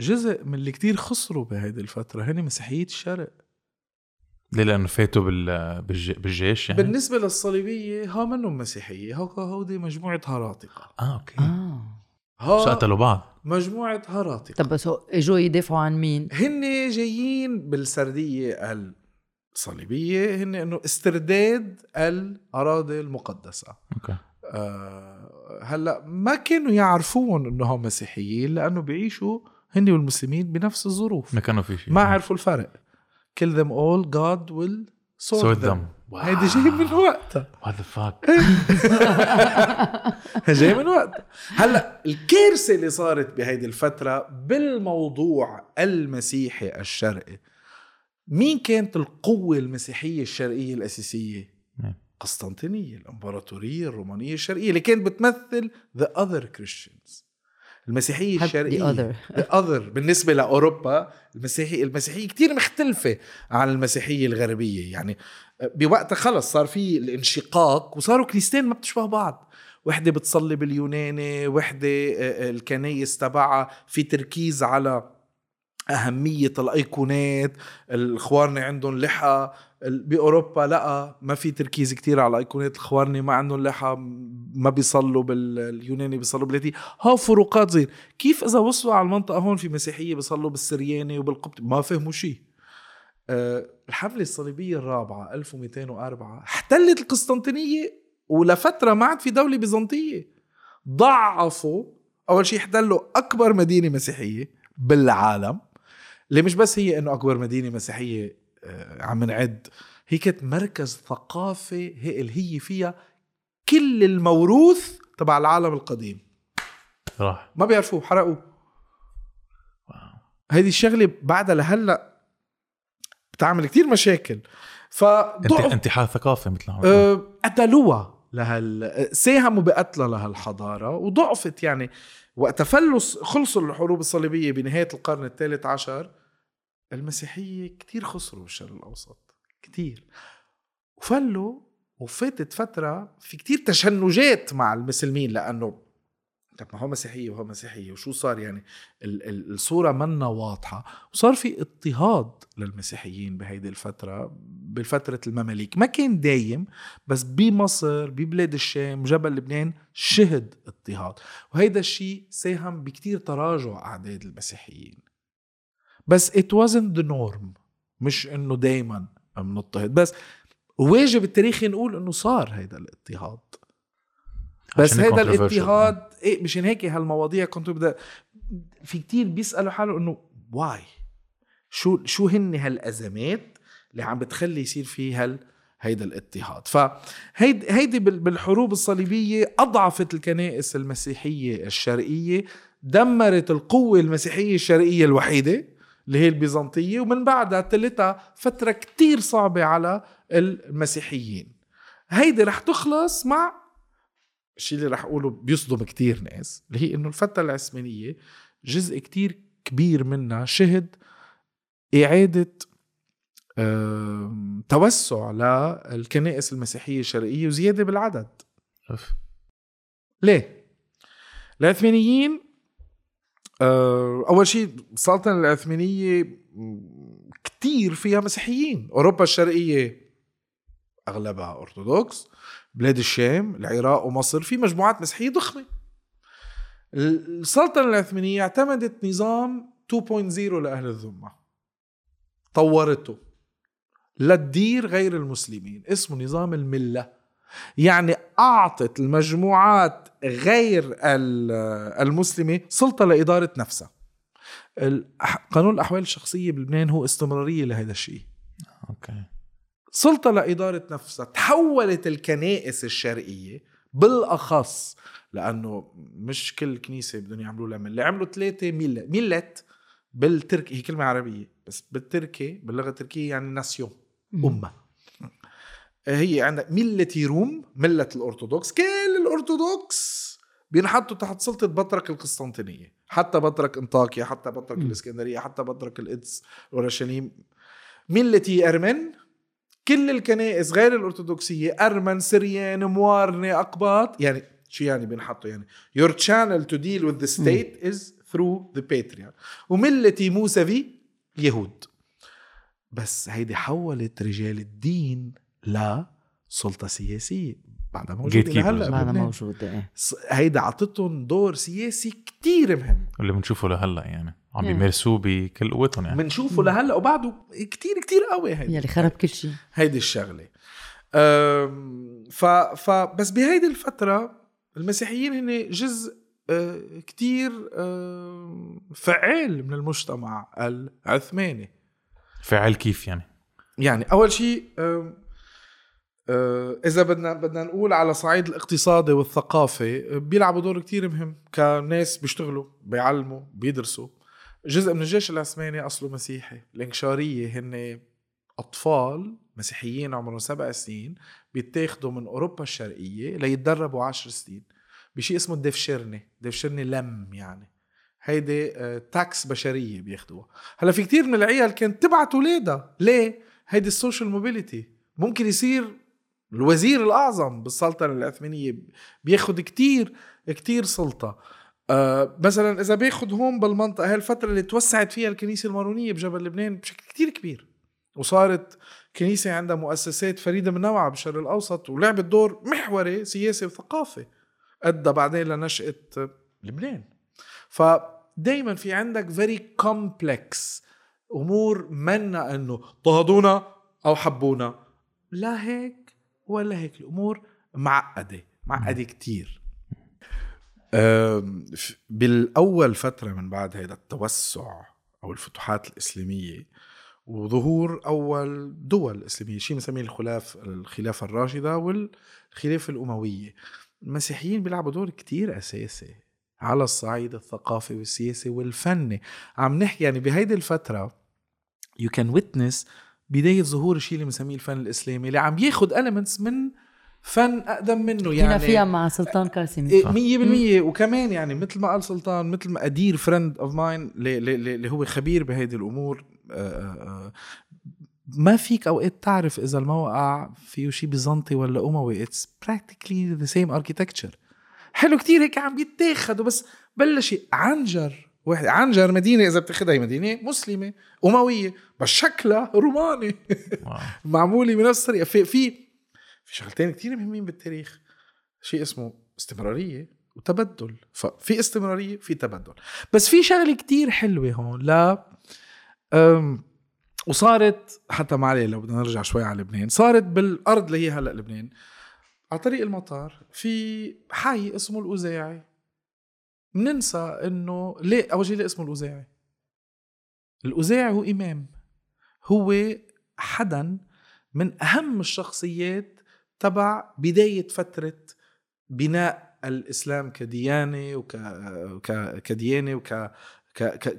جزء من اللي كتير خسروا بهيدي الفترة هن مسيحية الشرق. ليه؟ لأنه فاتوا بال... بالج... بالجيش يعني؟ بالنسبة للصليبية ها منهم مسيحية هو هودي مجموعة هراطقة آه أوكي. آه. شو ها قتلوا بعض. مجموعة هراطقة طب بس هو إجوا يدافعوا عن مين؟ هن جايين بالسردية الصليبية هن إنه استرداد الأراضي المقدسة. أوكي. آه هلأ ما كانوا يعرفون انهم مسيحيين لأنه بيعيشوا هن والمسلمين بنفس الظروف. ما كانوا في شيء. ما عرفوا الفرق. Kill them all God will sort them. هيدي جاي من وقتها. What the fuck جاي من وقتها. هلا الكارثة اللي صارت بهيدي الفترة بالموضوع المسيحي الشرقي. مين كانت القوة المسيحية الشرقية الأساسية؟ مين؟ قسطنطينية الإمبراطورية الرومانية الشرقية اللي كانت بتمثل ذا اذر كريستيانز المسيحية حب الشرقية the other. the other. بالنسبة لأوروبا المسيحيه المسيحية كتير مختلفة عن المسيحية الغربية. يعني بوقتها خلص صار في الانشقاق وصاروا كنيستين ما بتشبه بعض. وحدة بتصلي باليوناني وحدة آه، الكنايس تبعها في تركيز على أهمية الأيقونات الخوارنة عندهم لحى بأوروبا لا ما في تركيز كتير على أيقونات الخوارنة ما عندهم لحى ما بيصلوا باليوناني بيصلوا باللاتي ها فروقات زين. كيف إذا وصلوا على المنطقة هون في مسيحية بيصلوا بالسرياني وبالقبطي؟ ما فهموا شيء الحملة الصليبية الرابعة 1204 احتلت القسطنطينية ولفترة ما عاد في دولة بيزنطية. ضعفوا أول شيء احتلوا أكبر مدينة مسيحية بالعالم اللي مش بس هي إنه أكبر مدينة مسيحية آه، عم نعد هي كانت مركز ثقافي هي اللي هي فيها كل الموروث تبع العالم القديم. راح. ما بيعرفوه حرقوه. هيدي الشغلة بعدها لهلأ بتعمل كتير مشاكل. فضعف انتحار ثقافي مثل ما أه، قتلوها لهال ساهموا بقتلها لهالحضارة وضعفت يعني وقت فلوا خلصوا الحروب الصليبية بنهاية القرن الثالث عشر المسيحية كتير خسروا بالشرق الأوسط كتير. وفلوا وفاتت فترة في كتير تشنجات مع المسلمين لأنه طب ما هو مسيحيه وهو مسيحيه وشو صار يعني؟ ال- ال- الصورة منا واضحة وصار في اضطهاد للمسيحيين بهيدي الفترة بفتره المماليك. ما كان دايم بس بمصر ببلاد الشام جبل لبنان شهد اضطهاد. وهيدا الشيء ساهم بكتير تراجع أعداد المسيحيين. بس it wasn't the norm مش إنه دايما بنضطهد. بس واجب التاريخي نقول إنه صار هيدا الاضطهاد. بس هيدا. الاضطهاد إيه مشان هيك هالمواضيع كنت بدأ في كتير بيسألوا حالهم إنه واي شو شو هن هالأزمات اللي عم بتخلي يصير في هال هيدا الاضطهاد فهيدي هيدي بال- بالحروب الصليبية أضعفت الكنائس المسيحية الشرقية دمرت القوة المسيحية الشرقية الوحيدة اللي هي البيزنطية ومن بعدها تلتها فترة كتير صعبة على المسيحيين. هيدي رح تخلص مع الشيء اللي رح أقوله بيصدم كتير ناس اللي هي إنه الفترة العثمانية جزء كتير كبير منها شهد إعادة آم، توسع للكنائس المسيحية الشرقية وزيادة بالعدد أوف. ليه؟ العثمانيين آه، أول شيء السلطنه العثمانية م، كتير فيها مسيحيين أوروبا الشرقية أغلبها أرثوذكس بلاد الشام العراق ومصر في مجموعات مسيحية ضخمة. السلطنه العثمانيه اعتمدت نظام 2.0 لأهل الذمة. طورته لتدير غير المسلمين اسمه نظام الملة. يعني أعطت المجموعات غير ال- المسلمة سلطة لإدارة نفسها. قانون الأحوال الشخصية بلبنان هو استمرارية لهذا الشيء. أوكي. سلطة لإدارة نفسها تحولت الكنائس الشرقية بالأخص لأنه مش كل كنيسة بدهم يعملوا لها ملة عملوا ثلاثة ملة ملت بالتركي هي كلمة عربية بس بالتركي باللغة التركية يعني nation أمة. هي عندك ملة روم ملة الأرثوذكس كل الأرثوذكس بينحطوا تحت سلطة بطرك القسطنطينية حتى بطرك أنطاكيا حتى بطرك. الإسكندرية حتى بطرك القدس أورشليم ملتي أرمن كل الكنائس غير الأرثوذكسية أرمن سريان موارنة أقباط. يعني شو يعني بينحطوا يعني your channel to deal with the state is through the patriarch. وملتي موسوي يهود. بس هيدي حولت رجال الدين لسلطة سياسية. بعدها موجودة. لهلأ بعدها. موجودة ص- هيدا عطتهم دور سياسي كتير مهم. اللي بنشوفه لهلأ يعني. عم. بيمارسوه بكل قوتهم يعني. بنشوفه لهلأ وبعده كتير كتير قوي هيدا يلي خرب كل شيء هيدي الشغلة. ف ف بس بهيدي الفترة المسيحيين هن جزء أه، كتير فعال من المجتمع العثماني. فعال كيف يعني؟ يعني أول شيء أه، إذا بدنا بدنا نقول على صعيد الاقتصادي والثقافي بيلعبوا دور كتير مهم كناس بيشتغلوا بيعلموا بيدرسوا. جزء من الجيش العثماني أصله مسيحي. الإنكشارية هن أطفال مسيحيين عمرهم سبع سنين بيتاخدوا من أوروبا الشرقية ليتدربوا عشر سنين بشيء اسمه الدفشرني دفشرني لم يعني. هيدي آه، tax بشرية بياخدوها. هلا في كتير من العيال كانت تبعت اولادها ليه؟ هيدي ال social mobility. ممكن يصير الوزير الأعظم بالسلطنة العثمانية بياخد كتير كتير سلطة. آه مثلا إذا بياخد هون بالمنطقة هاي الفترة اللي توسعت فيها الكنيسة المارونية بجبل لبنان بشكل كتير كبير وصارت كنيسة عندها مؤسسات فريدة من نوعها بالشرق الأوسط ولعبت دور محوري سياسي وثقافي أدى بعدين لنشأة لبنان. فدايما في عندك very complex أمور منا أنه اضطهدونا أو حبونا. لا هيك ولا هيك الأمور معقدة معقدة كتير. أم، ف- بالأول فترة من بعد هذا التوسع أو الفتوحات الإسلامية وظهور أول دول إسلامية شيء بنسميه الخلاف الخلافة الراشدة والخلافة الأموية. المسيحيين بيلعبوا دور كتير أساسي على الصعيد الثقافي والسياسي والفني. عم نحكي يعني بهيدي الفترة you can witness بداية ظهور الشيء اللي بنسميه الفن الإسلامي اللي عم ياخد elements من فن أقدم منه كنا يعني. فيها مع سلطان قاسم. إيه، مية بالمية. وكمان يعني مثل ما قال سلطان مثل ما a dear friend of mine اللي هو خبير بهيدي الأمور آه، آه، ما فيك أوقات تعرف إذا الموقع فيه شيء بيزنطي ولا أموي. It's practically the same architecture حلو كتير هيك عم بيتاخدوا بس بلش عنجر واحد عنجر مدينة إذا بتاخدها هي مدينة مسلمة أموية بس شكلها روماني. (laughs) معمولة بنفس الطريقة. في في في شغلتين كتير مهمين بالتاريخ. شيء اسمه استمرارية وتبدل. ففي استمرارية في تبدل. بس في شغلة كتير حلوة هون لا أم وصارت حتى ما عليه لو بدنا نرجع شوي على لبنان صارت بالأرض اللي هي هلأ لبنان. على طريق المطار في حي اسمه الأوزاعي. بننسى إنه ليه أول شيء ليه اسمه الأوزاعي؟ الأوزاعي هو إمام. هو حدا من أهم الشخصيات تبع بداية فترة بناء الإسلام كديانة وك ك... كديانة وك.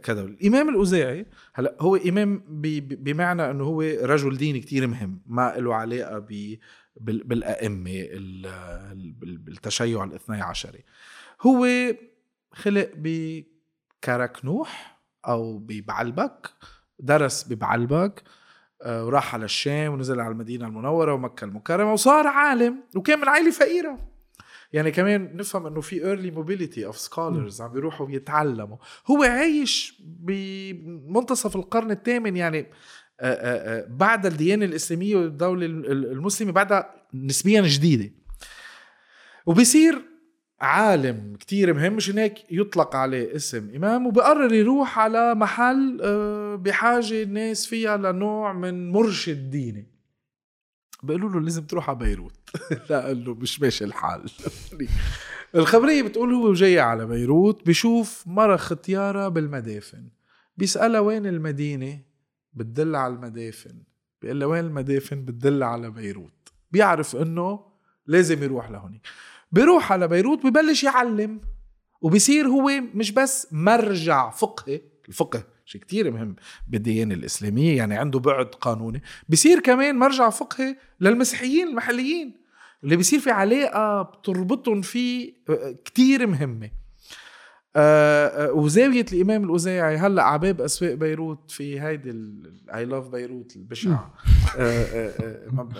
كدولة الإمام الأوزاعي هلأ هو إمام. بمعنى أنه هو رجل ديني كتير مهم ما له علاقة ب... بال... بالأئمة ال... بالتشيع الاثني عشري هو خلق بكركنوح أو ببعلبك درس ببعلبك وراح على الشام ونزل على المدينة المنورة ومكة المكرمة وصار عالم وكان من عائلة فقيرة. يعني كمان نفهم إنه في early mobility of scholars عم بيروحوا يتعلموا هو عايش بمنتصف القرن الثامن يعني آه، آه، بعد الديانة الإسلامية والدولة المسلمة بعدها نسبيا جديدة. وبصير عالم كتير مهم مشان هيك يطلق عليه اسم إمام وبقرر يروح على محل آه، بحاجة الناس فيها لنوع من مرشد ديني. بيقولوا له لازم تروح على بيروت. (laughs) لا قال له مش ماشي الحال. (laughs) الخبرية بتقول هو جاي على بيروت بشوف مرة ختيارة بالمدافن. بيسألها وين المدينة؟ بتدل على المدافن. بيقول لها وين المدافن؟ بتدل على بيروت. بيعرف إنه لازم يروح لهونيك. بيروح على بيروت ببلش يعلم وبصير هو مش بس مرجع فقهي. الفقه. شيء كتير مهم بالديانة الإسلامية يعني عنده بعد قانوني. بصير كمان مرجع فقهي للمسيحيين المحليين اللي بصير في علاقة بتربطهم فيه كتير مهمة. آه، آه، وزاوية الإمام الأوزاعي هلأ على باب أسواق بيروت في هيدي اي لاف بيروت البشع آه،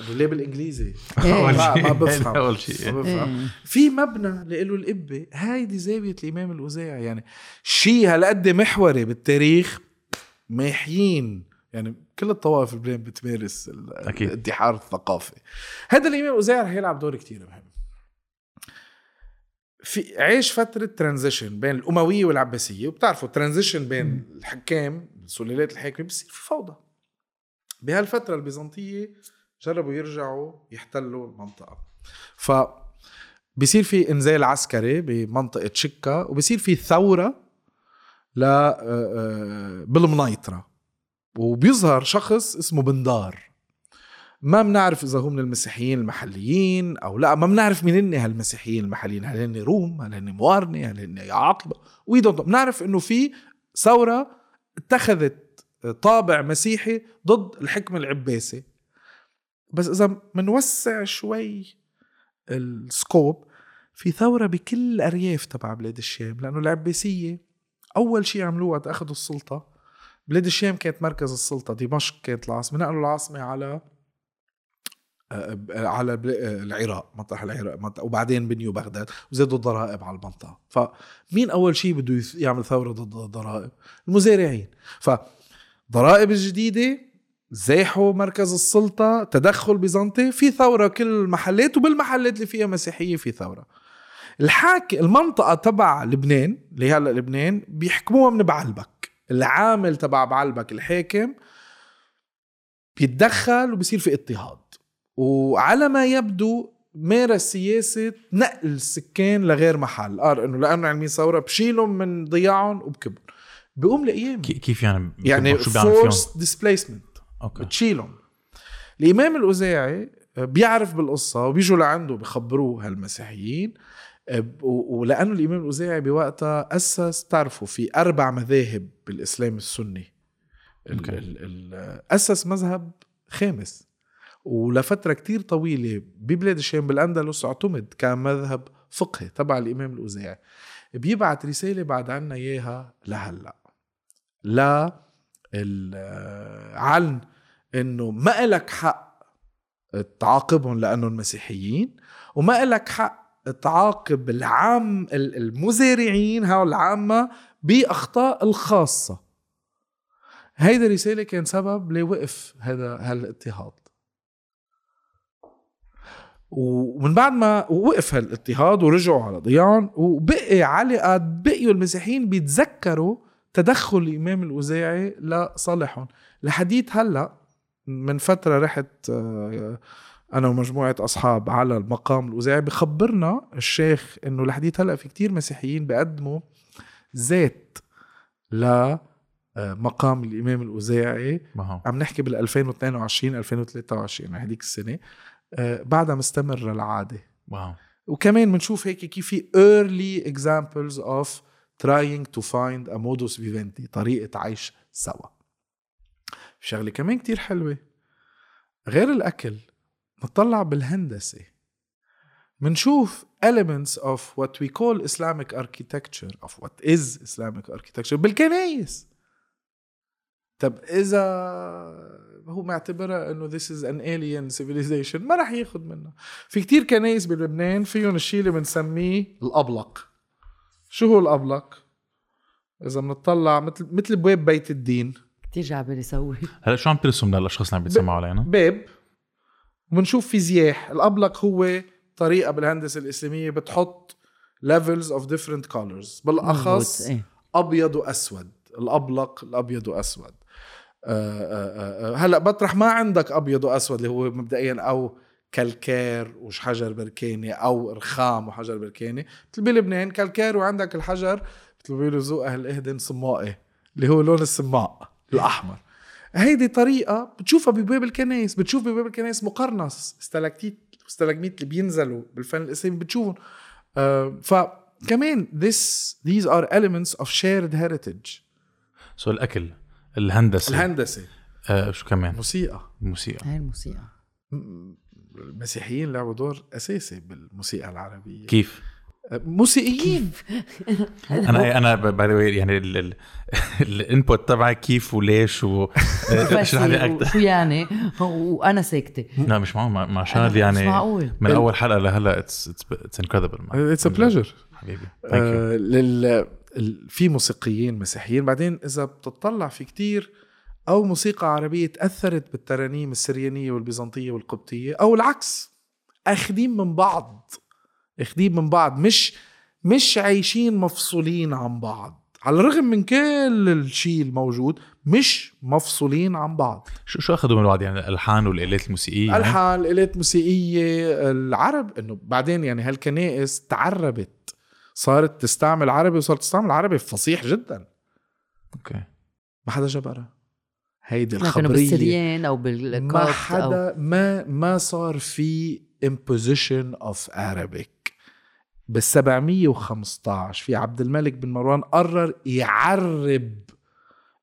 ليه بالإنجليزي (laughs) ما بفهم. (laughs) أول شيء. ما بفهم. في مبنى له القبة هيدي زاوية الإمام الأوزاعي. يعني شيء هالقد محوري بالتاريخ ماحيين. يعني كل الطوائف بلبنان بتمارس الادحار الثقافي. هذا الإمام الأوزاعي رح يلعب دور كتير مهم. في عيش فترة transition بين الأموية والعباسية وبتعرفوا transition بين الحكام سلالات الحاكمة بصير في فوضى. بهالفترة البيزنطية جربوا يرجعوا يحتلوا المنطقة. ف بصير في إنزال عسكري بمنطقة شكا وبصير في ثورة ل آه، آه، بالمنيطرة وبيظهر شخص اسمه بندار. ما بنعرف إذا هو من المسيحيين المحليين أو لا ما بنعرف مين هن هالمسيحيين المحليين هل هن روم هل هن موارنه هل هن يعاقبة وي بنعرف إنه في ثورة اتخذت طابع مسيحي ضد الحكم العباسي. بس إذا بنوسع شوي ال scope في ثورة بكل الأرياف تبع بلاد الشام لأنه العباسية أول شيء عملوه وقت أخذوا السلطة. بلاد الشام كانت مركز السلطة دمشق كانت العاصمة نقلوا العاصمة على على العراق مطرح العراق وبعدين بنيوا بغداد وزادوا الضرائب على المنطقة. فمين أول شيء بده يعمل ثورة ضد الضرائب؟ المزارعين. فضرائب الجديدة زاحوا مركز السلطة تدخل بيزنطي في ثورة كل المحلات وبالمحلات اللي فيها مسيحية في ثورة. الحاك المنطقة تبع لبنان اللي هلا لبنان بيحكموها من بعلبك. العامل تبع بعلبك الحاكم بيتدخل وبصير في اضطهاد. وعلى ما يبدو مارس سياسة نقل السكان لغير محل. قال إنه لأنه علمي ثورة بشيلهم من ضياعهم وبكبهم. بقوم لايام كيف يعني يعني force displacement okay. بتشيلهم. الإمام الأوزاعي بيعرف بالقصة وبيجوا لعنده بخبروه هالمسيحيين ولأنه الإمام الأوزاعي بوقتها أسس تعرفوا في أربع مذاهب بالإسلام السني. أسس مذهب خامس. ولفترة كتير طويلة ببلاد الشام بالأندلس اعتمد كمذهب فقهي تبع الإمام الأوزاعي. بيبعت رسالة بعد عنا إياها لهلأ. لا عن إنه ما إلك حق تعاقبهم لأنهم مسيحيين وما إلك حق تعاقب العام المزارعين هاو العامة بأخطاء الخاصة. هيدا الرسالة كان سبب لوقف هذا هالاضطهاد ومن بعد ما وقف هالاضطهاد ورجعوا على ضياعهم وبقي علقة بقيوا المسيحيين بيتذكروا تدخل الإمام الأوزاعي لصالحهم. لحديث هلأ من فترة رحت آه، أنا ومجموعة أصحاب على المقام الأوزاعي بخبرنا الشيخ إنه لحديت هلأ في كتير مسيحيين بيقدموا زيت ل مقام الإمام الأوزاعي. عم نحكي بال 2022 2023 هذيك السنة. آه، بعدها مستمره العاده واو وكمان بنشوف هيك كيف في early examples of trying to find a modus vivendi طريقة عيش سوا شغلة كمان كتير حلوة غير الأكل نطلع بالهندسة منشوف elements of what we call Islamic architecture of what is Islamic architecture بالكنايس طب إذا هو معتبرها إنه this is an alien civilization ما راح ياخد منها في كتير كنايس بلبنان فيهم الشيء اللي بنسميه الأبلق. شو هو الأبلق؟ إذا بنطلع مثل مثل بواب بيت الدين. كتير جعبر يسوي هلا شو عم ترسم للاشخاص اللي عم بيتسمعوا علينا؟ باب. وبنشوف في زياح الأبلق هو طريقة بالهندسة الإسلامية بتحط levels of different colors. بالأخص إيه. أبيض وأسود. الأبلق الأبيض وأسود. هلا بطرح ما عندك أبيض وأسود اللي هو مبدئيا أو كالكير وحجر بركاني أو رخام وحجر بركاني مثل بلبنان كالكير وعندك الحجر مثل ما بيقولوا ذوق أهل إهدن صمائي اللي هو لون السماء الأحمر. هيدي طريقة بتشوفها بباب الكنائس بتشوف بباب الكنائس مقرنص. stalactite stalagmite اللي بينزلوا بالفن الاسلامي بتشوفهم. آه فكمان this these are elements of shared heritage. so الأكل. الهندسة. الهندسة. آه شو كمان؟ موسيقى. الموسيقى. هاي الموسيقى. المسيحيين لعبوا دور أساسي بالموسيقى العربية. كيف؟ موسيقيين. (laughs) أنا أنا by the يعني ال input تبعي كيف وليش و اشرح لي أكثر شو يعني وأنا ساكتة. لا مش معقول مع- شاد مش يعني معقول. من أول حلقة لهلا it's it's incredible it's a pleasure حبيبي. في موسيقيين مسيحيين. بعدين إذا بتطلع في كتير أو موسيقى عربية تأثرت بالترانيم السريانية والبيزنطية والقبطية أو العكس اخذين من بعض اخذين من بعض مش مش عايشين مفصولين عن بعض. على الرغم من كل الشيء الموجود مش مفصولين عن بعض. شو شو أخذوا من بعض؟ يعني الالحان والآلات الموسيقية يعني؟ ألحان آلات موسيقية العرب إنه بعدين يعني هالكنائس تعربت صارت تستعمل عربي وصارت تستعمل عربي فصيح جدا. okay. ما حدا جبرها هيدي الخبرية. بالسريان أو ما بالكوت حدا ما ما صار في imposition of Arabic. بال 715 في عبد الملك بن مروان قرر يعرب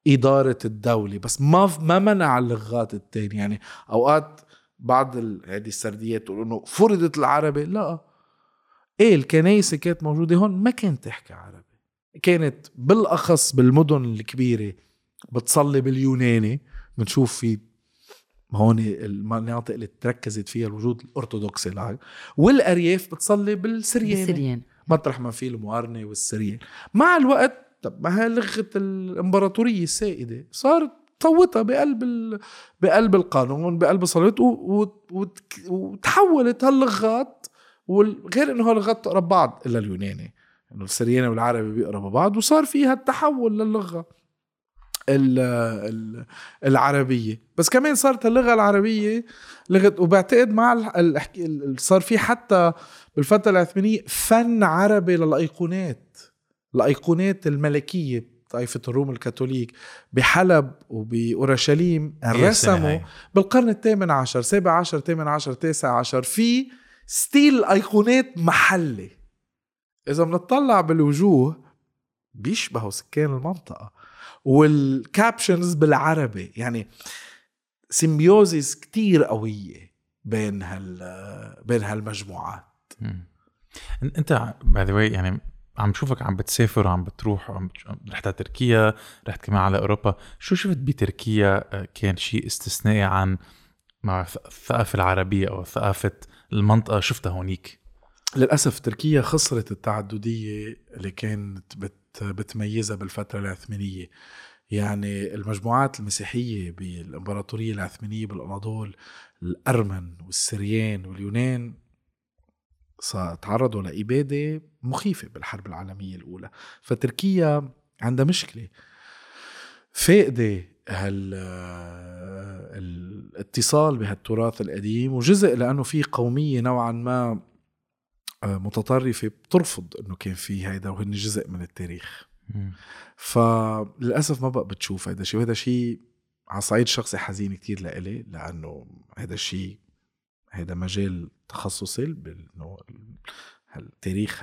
إدارة الدولة بس ما ما منع اللغات التانية. يعني أوقات بعض هذه السرديات تقول إنه فرضت العربي. لا. إيه الكنايس كانت موجودة هون؟ ما كانت تحكي عربي. كانت بالأخص بالمدن الكبيرة بتصلي باليوناني. بنشوف في هون المناطق اللي تركزت فيها الوجود الأرثوذكسي لها. والأرياف بتصلي بالسرياني. بالسريان مطرح ما في المقارنه والسريان مع الوقت طب ما لغة الإمبراطورية السائدة. صارت طوتها بقلب ال... بقلب القانون بقلب الصلاه و... و... وت- وتحولت هاللغات وغير إنه هاللغات تقرب بعض إلا اليوناني إنه السرياني والعربي بيقربوا بعض وصار فيها التحول للغة ال... ال... العربية بس كمان صارت اللغة العربية لغة وبعتقد مع صار في حتى بالفترة العثمانيه فن عربي للأيقونات الأيقونات الملكية طائفة الروم الكاثوليك بحلب وبأورشليم سنة رسموا؟ بالقرن الثامن عشر سابع عشر ثامن عشر تاسع عشر في style أيقونات محلي. إذا بنطلع بالوجوه بيشبهوا سكان المنطقة وال captions بالعربي. يعني symbiosis كتير قوية بين هال بين هالمجموعات. إنت by the يعني عم شوفك عم بتسافر وعم بتروح وعم بت- رحت على تركيا رحت كمان على أوروبا. شو شفت بتركيا؟ آه، كان شيء استثنائي عن مع الث- الثقافة العربية أو ثقافه المنطقة شفتها هونيك. للأسف تركيا خسرت التعددية اللي كانت بت بتميزها بالفترة العثمانية. يعني المجموعات المسيحية بالإمبراطورية العثمانية بالأناضول الأرمن والسريان واليونان تعرضوا لإبادة مخيفة بالحرب العالمية الأولى. فتركيا عندها مشكلة. فاقدة هال ال- الاتصال بهالتراث القديم وجزء لأنه في قومية نوعا ما آه، متطرفة بترفض إنه كان في هيدا وهن جزء من التاريخ. فللأسف ما بقى بتشوف هذا الشيء وهذا شيء على الصعيد الشخصي حزين كتير لإلي لأنه هذا الشيء هذا مجال تخصصي بانه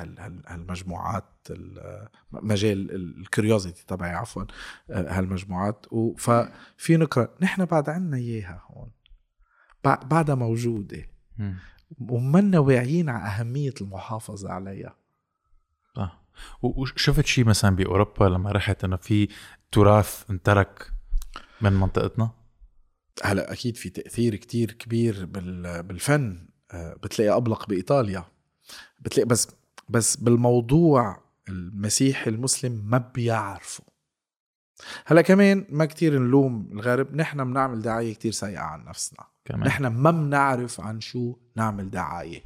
هال- هالمجموعات ال- مجال الكريوزيتي تبعي عفوا هالمجموعات. ففي نقرأ نحن بعد عنا إياها هون. بع- بعدها موجودة. ومنا واعيين على أهمية المحافظة عليها. آه. وشفت شيء مثلا بأوروبا لما رحت إنه في تراث انترك من منطقتنا؟ هلأ أكيد في تأثير كتير كبير بال- بالفن. آه، بتلاقي أبلق بإيطاليا. بتلاقي بس بس بالموضوع المسيحي المسلم ما بيعرفوا هلا كمان ما كتير نلوم الغرب نحن بنعمل دعاية كتير سيئة عن نفسنا. كمان. نحن ما بنعرف عن شو نعمل دعاية.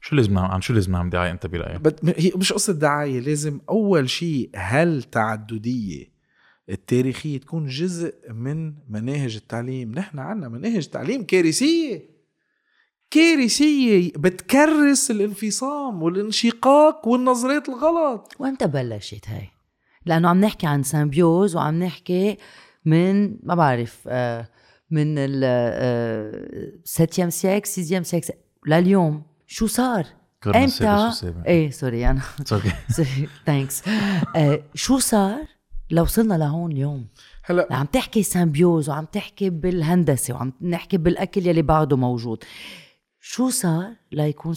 شو لازم نعمل عن شو لازم نعمل دعاية أنت برأيك؟ بت- هي مش قصة دعاية لازم أول شيء هالتعددية التاريخية تكون جزء من مناهج التعليم؟ نحن عنا مناهج تعليم كارثية. كارثية بتكرس الانفصام والانشقاق والنظريات الغلط وامتى بلشت هاي؟ لأنه عم نحكي عن symbiose وعم نحكي من ما بعرف آه، من ال 7 siècle 6 siècle لليوم شو صار؟ إمتى؟ إيه sorry أنا It's okay. (laughs) sorry thanks شو صار لوصلنا لهون اليوم؟ هلا عم تحكي symbiose وعم تحكي بالهندسة وعم نحكي بالأكل يلي بعده موجود شو صار ليكون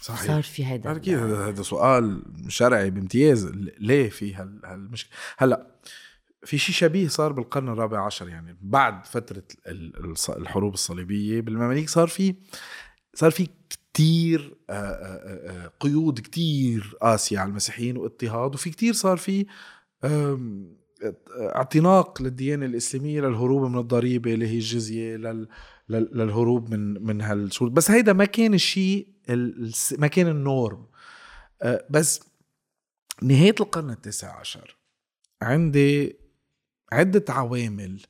صحيح. صار في هيدا أكيد هذا هذا سؤال شرعي بامتياز. ليه في هال- هالمشكلة؟ هلا في شيء شبيه صار بالقرن الرابع عشر يعني بعد فترة الحروب الصليبية بالمماليك صار في صار في كتير آه، آه، آه، قيود كتير قاسية على المسيحيين واضطهاد وفي كتير صار في اعتناق للديانة الإسلامية للهروب من الضريبة اللي هي الجزية لل- للهروب من من هالشروط بس هيدا ما كان الشيء ما كان النورم. آه، بس نهاية القرن التاسع عشر عندي عدة عوامل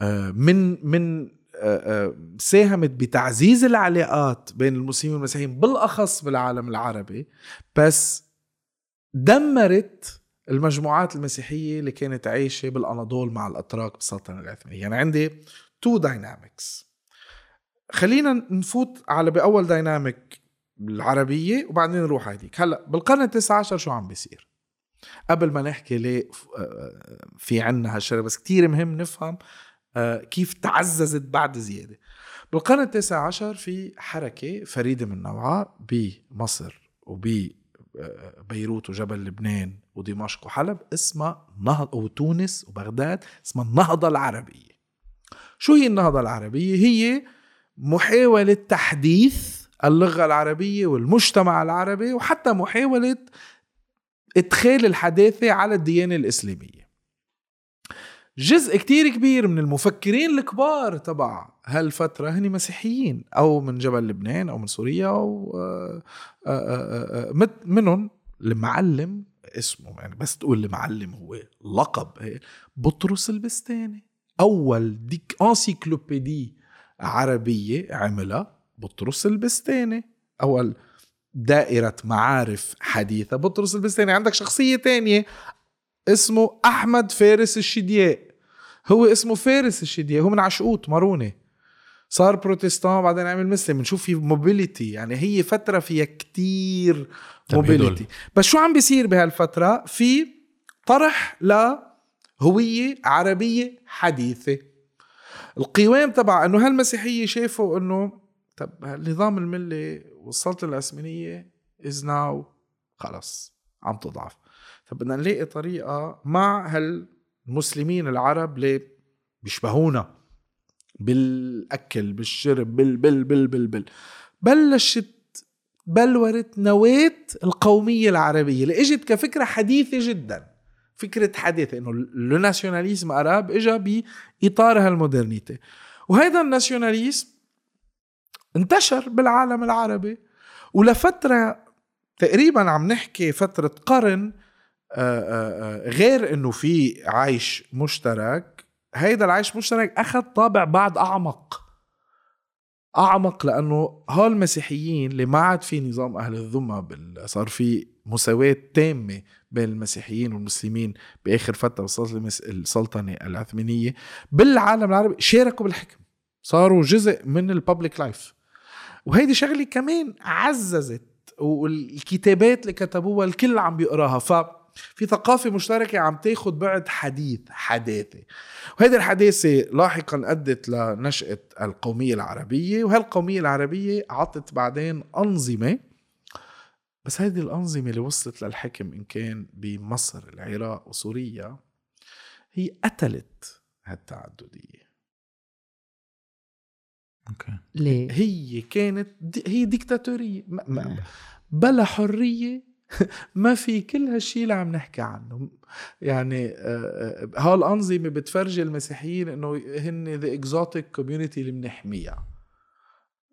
آه، من من آه، ساهمت بتعزيز العلاقات بين المسلمين والمسيحيين بالأخص بالعالم العربي بس دمرت المجموعات المسيحية اللي كانت عايشة بالأناضول مع الأتراك بالسلطنه العثمانية. يعني عندي two dynamics خلينا نفوت على بأول dynamic العربية وبعدين نروح هيديك. هلأ بالقرن التاسع عشر شو عم بيصير؟ قبل ما نحكي ليه آه، في عنا هالشغلة بس كتير مهم نفهم آه، كيف تعززت بعد زيادة. بالقرن التاسع عشر في حركة فريدة من نوعها بمصر وب آه، بيروت وجبل لبنان ودمشق وحلب اسمها نهضة وتونس وبغداد اسمها النهضة العربية. شو هي النهضة العربية؟ هي محاولة تحديث اللغة العربية والمجتمع العربي وحتى محاولة إدخال الحداثة على الديانة الإسلامية. جزء كتير كبير من المفكرين الكبار تبع هالفترة هني مسيحيين أو من جبل لبنان أو من سوريا أو آه، آه، آه، منهم المعلم اسمه يعني بس تقول المعلم هو لقب هيك بطرس البستاني. أول ديك أنسيكلوبيدي عربية عملها بطرس البستاني. أول دائرة معارف حديثة بطرس البستاني. عندك شخصية تانية اسمه أحمد فارس الشدياء. هو اسمه فارس الشدياء هو من عشقوت مارونة صار بروتستان بعدين عمل مسلم. بنشوف في موبيليتي يعني هي فترة فيها كتير. mobility بس شو عم بيصير بهالفترة؟ في طرح لهوية عربية حديثة. القوام تبع إنه هالمسيحية شافوا إنه طب النظام الملي والسلطة العثمانية as now خلص عم تضعف. طب بدنا نلاقي طريقة مع هالمسلمين العرب اللي بيشبهونا. بالأكل بالشرب بال بال بال بال بال. بلشت بلورت نواة القومية العربية. اللي اجت كفكرة حديثة جدا. فكرة حديثة إنه ال nationalisme arabe اجى باطار هال modernité وهذا ال nationalisme انتشر بالعالم العربي ولفترة تقريبا عم نحكي فترة قرن آه، آه، آه، غير إنه في عيش مشترك هيدا العيش مشترك أخذ طابع بعد أعمق. أعمق لأنه هول المسيحيين اللي ما عاد في نظام أهل الذمة صار في مساواة تامة بين المسيحيين والمسلمين وصلت المس- السلطنة العثمانية. بالعالم العربي شاركوا بالحكم. صاروا جزء من الببليك لايف وهيدي شغلة كمان عززت والكتابات اللي كتبوها الكل عم بيقراها. ف في ثقافة مشتركة عم تاخد بعد حديث حداثة. وهيدي الحداثة لاحقا أدت لنشأة القومية العربية وهالقومية العربية عطت بعدين أنظمة بس هذه الأنظمة اللي وصلت للحكم إن كان بمصر العراق وسوريا هي قتلت هالتعددية. أوكي. ليه؟ هي كانت دي هي ديكتاتورية. ما- ما- بلا حرية. (laughs) ما في كل هالشيء اللي عم نحكي عنه. يعني آه، آه، هالأنظمة بتفرجي المسيحيين إنه هن the exotic community اللي بنحميها.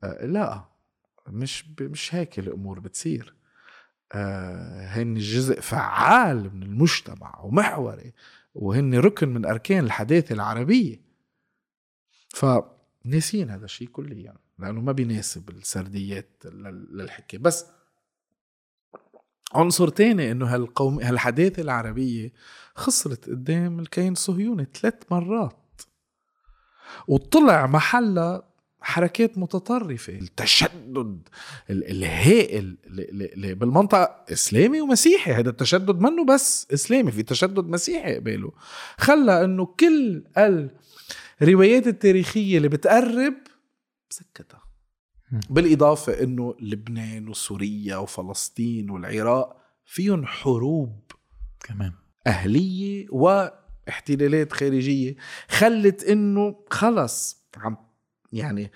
آه، لا. مش مش هيك الأمور بتصير. هن جزء فعال من المجتمع ومحوري وهن ركن من أركان الحداثه العربية. فناسين هذا الشيء كليا لأنه ما بيناسب السرديات لل- للحكي. بس عنصر تاني إنه هالقوم هالحداثه العربية خسرت قدام الكيان الصهيوني ثلاث مرات وطلع محلها حركات متطرفة. التشدد ال- الهائل بالمنطقة إسلامي ومسيحي. هذا التشدد منه بس إسلامي في تشدد مسيحي قباله. خلى أنه كل الروايات التاريخية اللي بتقرب سكتها. بالإضافة أنه لبنان وسوريا وفلسطين والعراق فيهم حروب كمان أهلية واحتلالات خارجية خلت إنه خلص عم يعني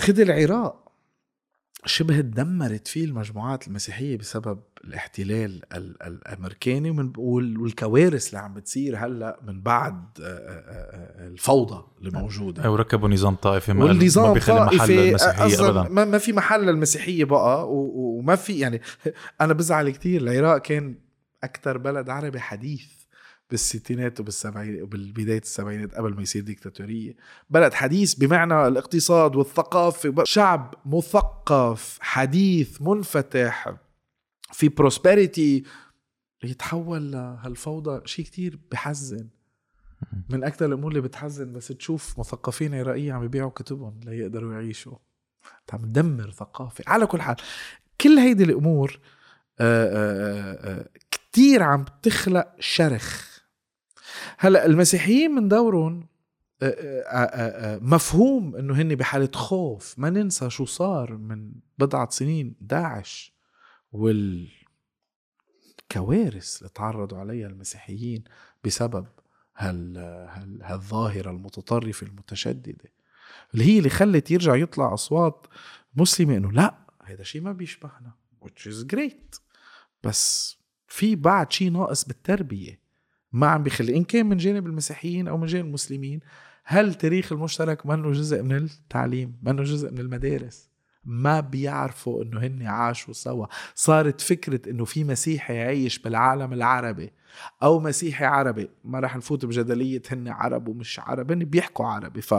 خد العراق. شبه تدمرت فيه المجموعات المسيحية بسبب الاحتلال ال- الأمريكاني والكوارث اللي عم بتصير هلأ من بعد الفوضى اللي موجودة. أو ركبوا نظام طائفي ما ما والنظام بيخلي محل أصلاً ابدا. ما, ما في محل للمسيحيه بقى وما في يعني (laughs) أنا بزعل كتير العراق كان أكثر بلد عربي حديث. بالستينات وبالسبعينات وبالبداية السبعينات قبل ما يصير ديكتاتورية. بلد حديث بمعنى الاقتصاد والثقافة شعب مثقف حديث منفتح في بروسبريتي يتحول لهالفوضى شيء كتير بحزن. من أكثر الأمور اللي بتحزن بس تشوف مثقفين عراقيين عم يبيعوا كتبهم ليقدروا يعيشوا. عم تدمر ثقافة. على كل حال كل هيدي الأمور آه، آه، آه، كتير عم تخلق شرخ. هلا المسيحيين من دورهم آه، آه، آه، مفهوم إنه هن بحالة خوف. ما ننسى شو صار من بضعة سنين داعش والكوارث اللي تعرضوا عليها المسيحيين بسبب هال هال هالظاهرة المتطرفة المتشددة. اللي هي اللي خلت يرجع يطلع أصوات مسلمة إنه لا هذا شيء ما بيشبهنا which is great. بس في بعد شيء ناقص بالتربية. ما عم بيخلي إن كان من جانب المسيحيين أو من جانب المسلمين هل التاريخ المشترك منه جزء من التعليم منه جزء من المدارس؟ ما بيعرفوا إنه هن عاشوا سوا. صارت فكرة إنه في مسيحي عايش بالعالم العربي أو مسيحي عربي ما راح نفوت بجدلية هن عرب ومش عرب هن بيحكوا عربي. ف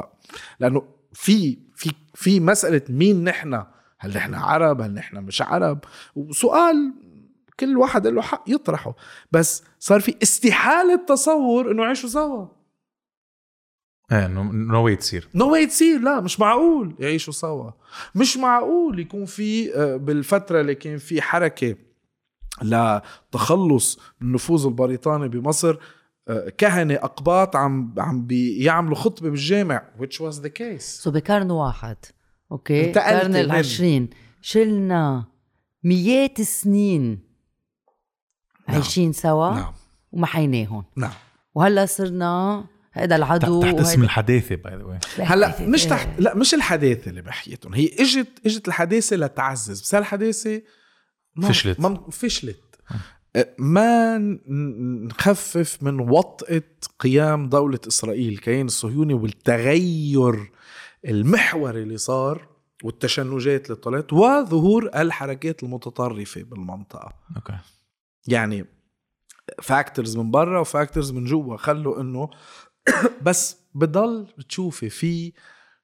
لأنه في في في مسألة مين نحن؟ هل نحن عرب؟ هل نحن مش عرب؟ وسؤال كل واحد له حق يطرحه. بس صار في استحالة تصور إنه يعيشوا سوا. إيه no way تصير. no way تصير لا مش معقول يعيشوا سوا. مش معقول يكون في آه، بالفترة اللي كان في حركة لتخلص من النفوذ البريطاني بمصر آه، كهنة أقباط عم عم بيعملوا خطبة بالجامع which was the case. so بقرن واحد okay؟ انتقلت القرن العشرين. شلنا مئات السنين. عايشين سوا نعم. ومحيناهم نعم. وهلا صرنا هذا العدو تحت اسم وهيدا- الحداثه by the way هلا مش إيه. تحت لا مش الحداثة اللي بحكيتهم هي اجت إجت الحداثة لتعزز. بس هالحداثة ما فشلت. ما فشلت. ما ن- نخفف من وطأة قيام دولة إسرائيل الكيان الصهيوني والتغير المحوري اللي صار والتشنجات اللي طلعت وظهور الحركات المتطرفة بالمنطقة. okay. يعني factors من برا و factors من جوا خلوا إنه (coughs) بس بضل بتشوفي في